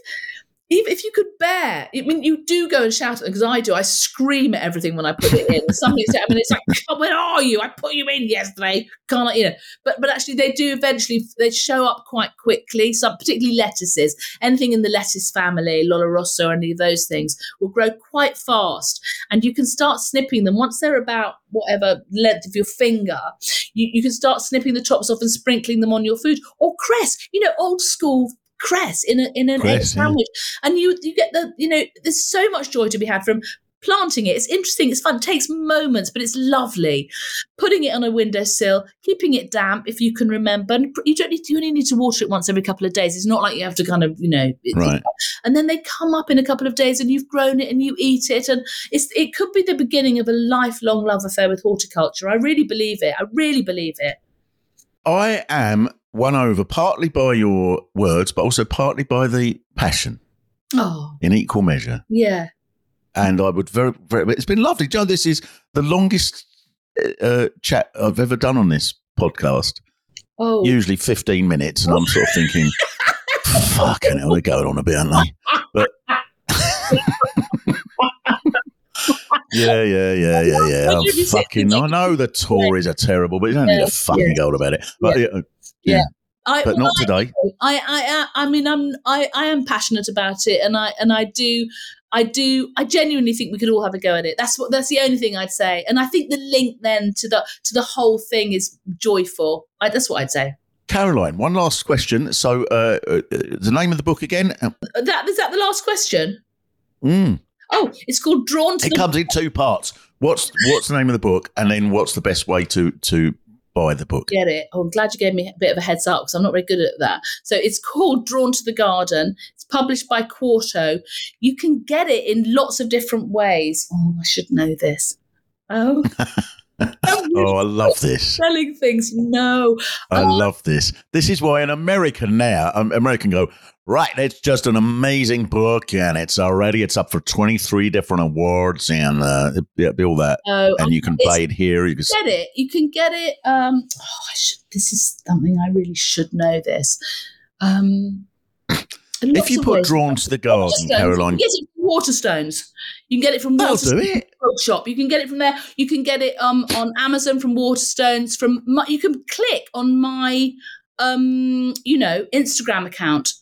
Speaker 7: even if you could bear, I mean, you do go and shout at them because I do. I scream at everything when I put it in. Something, I mean, it's like, "Come, where are you? I put you in yesterday. Can't you know? But but actually, they do eventually. They show up quite quickly. Some particularly lettuces, anything in the lettuce family, or any of those things will grow quite fast, and you can start snipping them once they're about whatever length of your finger. You, you can start snipping the tops off and sprinkling them on your food or cress. You know, old school cress in a in an egg
Speaker 6: Cress, yeah.
Speaker 7: sandwich, and you you get the you know there's so much joy to be had from planting it. It's interesting, it's fun, it takes moments, but it's lovely. Putting it on a windowsill, keeping it damp if you can remember. And you don't need to, you only need to water it once every couple of days. It's not like you have to kind of you know.
Speaker 6: Right.
Speaker 7: And then they come up in a couple of days, and you've grown it and you eat it, and it's it could be the beginning of a lifelong love affair with horticulture. I really believe it. I really believe it.
Speaker 6: I am won over partly by your words, but also partly by the passion
Speaker 7: Oh
Speaker 6: in equal measure.
Speaker 7: yeah.
Speaker 6: And I would very, very. It's been lovely, Joe. This is the longest uh, chat I've ever done on this podcast.
Speaker 7: Oh
Speaker 6: Usually fifteen minutes, and I'm sort of thinking, "Fucking hell, they're going on a bit, aren't they?" But yeah, yeah, yeah, yeah, yeah. I'm fucking. I know the Tories are terrible, but you don't need to fucking go about it. But
Speaker 7: Yeah.
Speaker 6: Yeah.
Speaker 7: I,
Speaker 6: but not today.
Speaker 7: I, I, I, I mean, I'm, I, I am passionate about it, and I, and I do, I do, I genuinely think we could all have a go at it. That's what, that's the only thing I'd say. And I think the link then to the, to the whole thing is joyful. I, that's what I'd say.
Speaker 6: Caroline, one last question. So, uh, uh, the name of the book again? Uh,
Speaker 7: That is that the last question?
Speaker 6: Mm,
Speaker 7: Oh, it's called Drawn to
Speaker 6: it comes in two parts. What's what's the name of the book, and then what's the best way to to buy the book?
Speaker 7: Get it? Oh, I'm glad you gave me a bit of a heads up because I'm not very good at that. So it's called Drawn to the Garden. It's published by Quarto. You can get it in lots of different ways. Oh, I should know this. Oh,
Speaker 6: Oh, I love this.
Speaker 7: selling things. No,
Speaker 6: I love this. This is why an American now, um, American go right. It's just an amazing book, and it's already it's up for twenty three different awards, and uh, yeah, all that.
Speaker 7: oh,
Speaker 6: And you can buy it here. You can.
Speaker 7: get it. You can get it. Um, oh, I should, this is something I really should know. This. Um,
Speaker 6: If you put
Speaker 7: ways.
Speaker 6: "Drawn to the Garden,". Caroline,
Speaker 7: Yes, Waterstones. You can get it from
Speaker 6: that'll
Speaker 7: Waterstones. Bookshop. You can get it from there. You can get it um on Amazon from Waterstones. From my, you can click on my um you know Instagram account.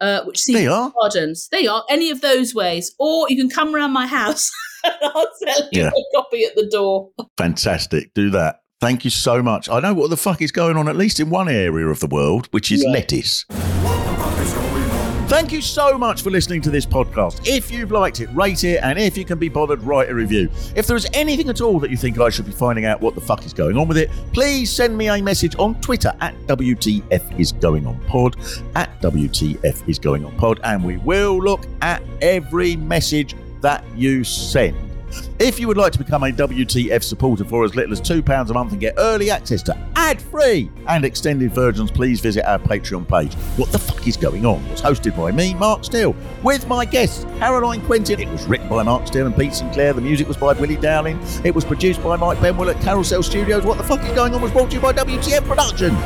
Speaker 7: Uh, which
Speaker 6: They
Speaker 7: sees
Speaker 6: are.
Speaker 7: gardens. They are any of those ways, or you can come around my house and I'll sell you
Speaker 6: Yeah.
Speaker 7: a copy at the door.
Speaker 6: Fantastic. Do that. Thank you so much. I know what the fuck is going on, at least in one area of the world, which is
Speaker 7: Yeah.
Speaker 6: lettuce. Thank you so much for listening to this podcast. If you've liked it, rate it, and if you can be bothered, write a review. If there is anything at all that you think I should be finding out what the fuck is going on with it, please send me a message on Twitter at WTF is going on pod, at WTF is going on pod, and we will look at every message that you send. If you would like to become a WTF supporter for as little as £2 a month and get early access to ad free and extended versions, please visit our Patreon page. What the fuck is going on? was hosted by me, Mark Steel, with my guests, Caroline Quentin. It was written by Mark Steel and Pete Sinclair. The music was by Willie Dowling. It was produced by Mike Benwell at Carousel Studios. What the fuck is going on was brought to you by WTF Productions.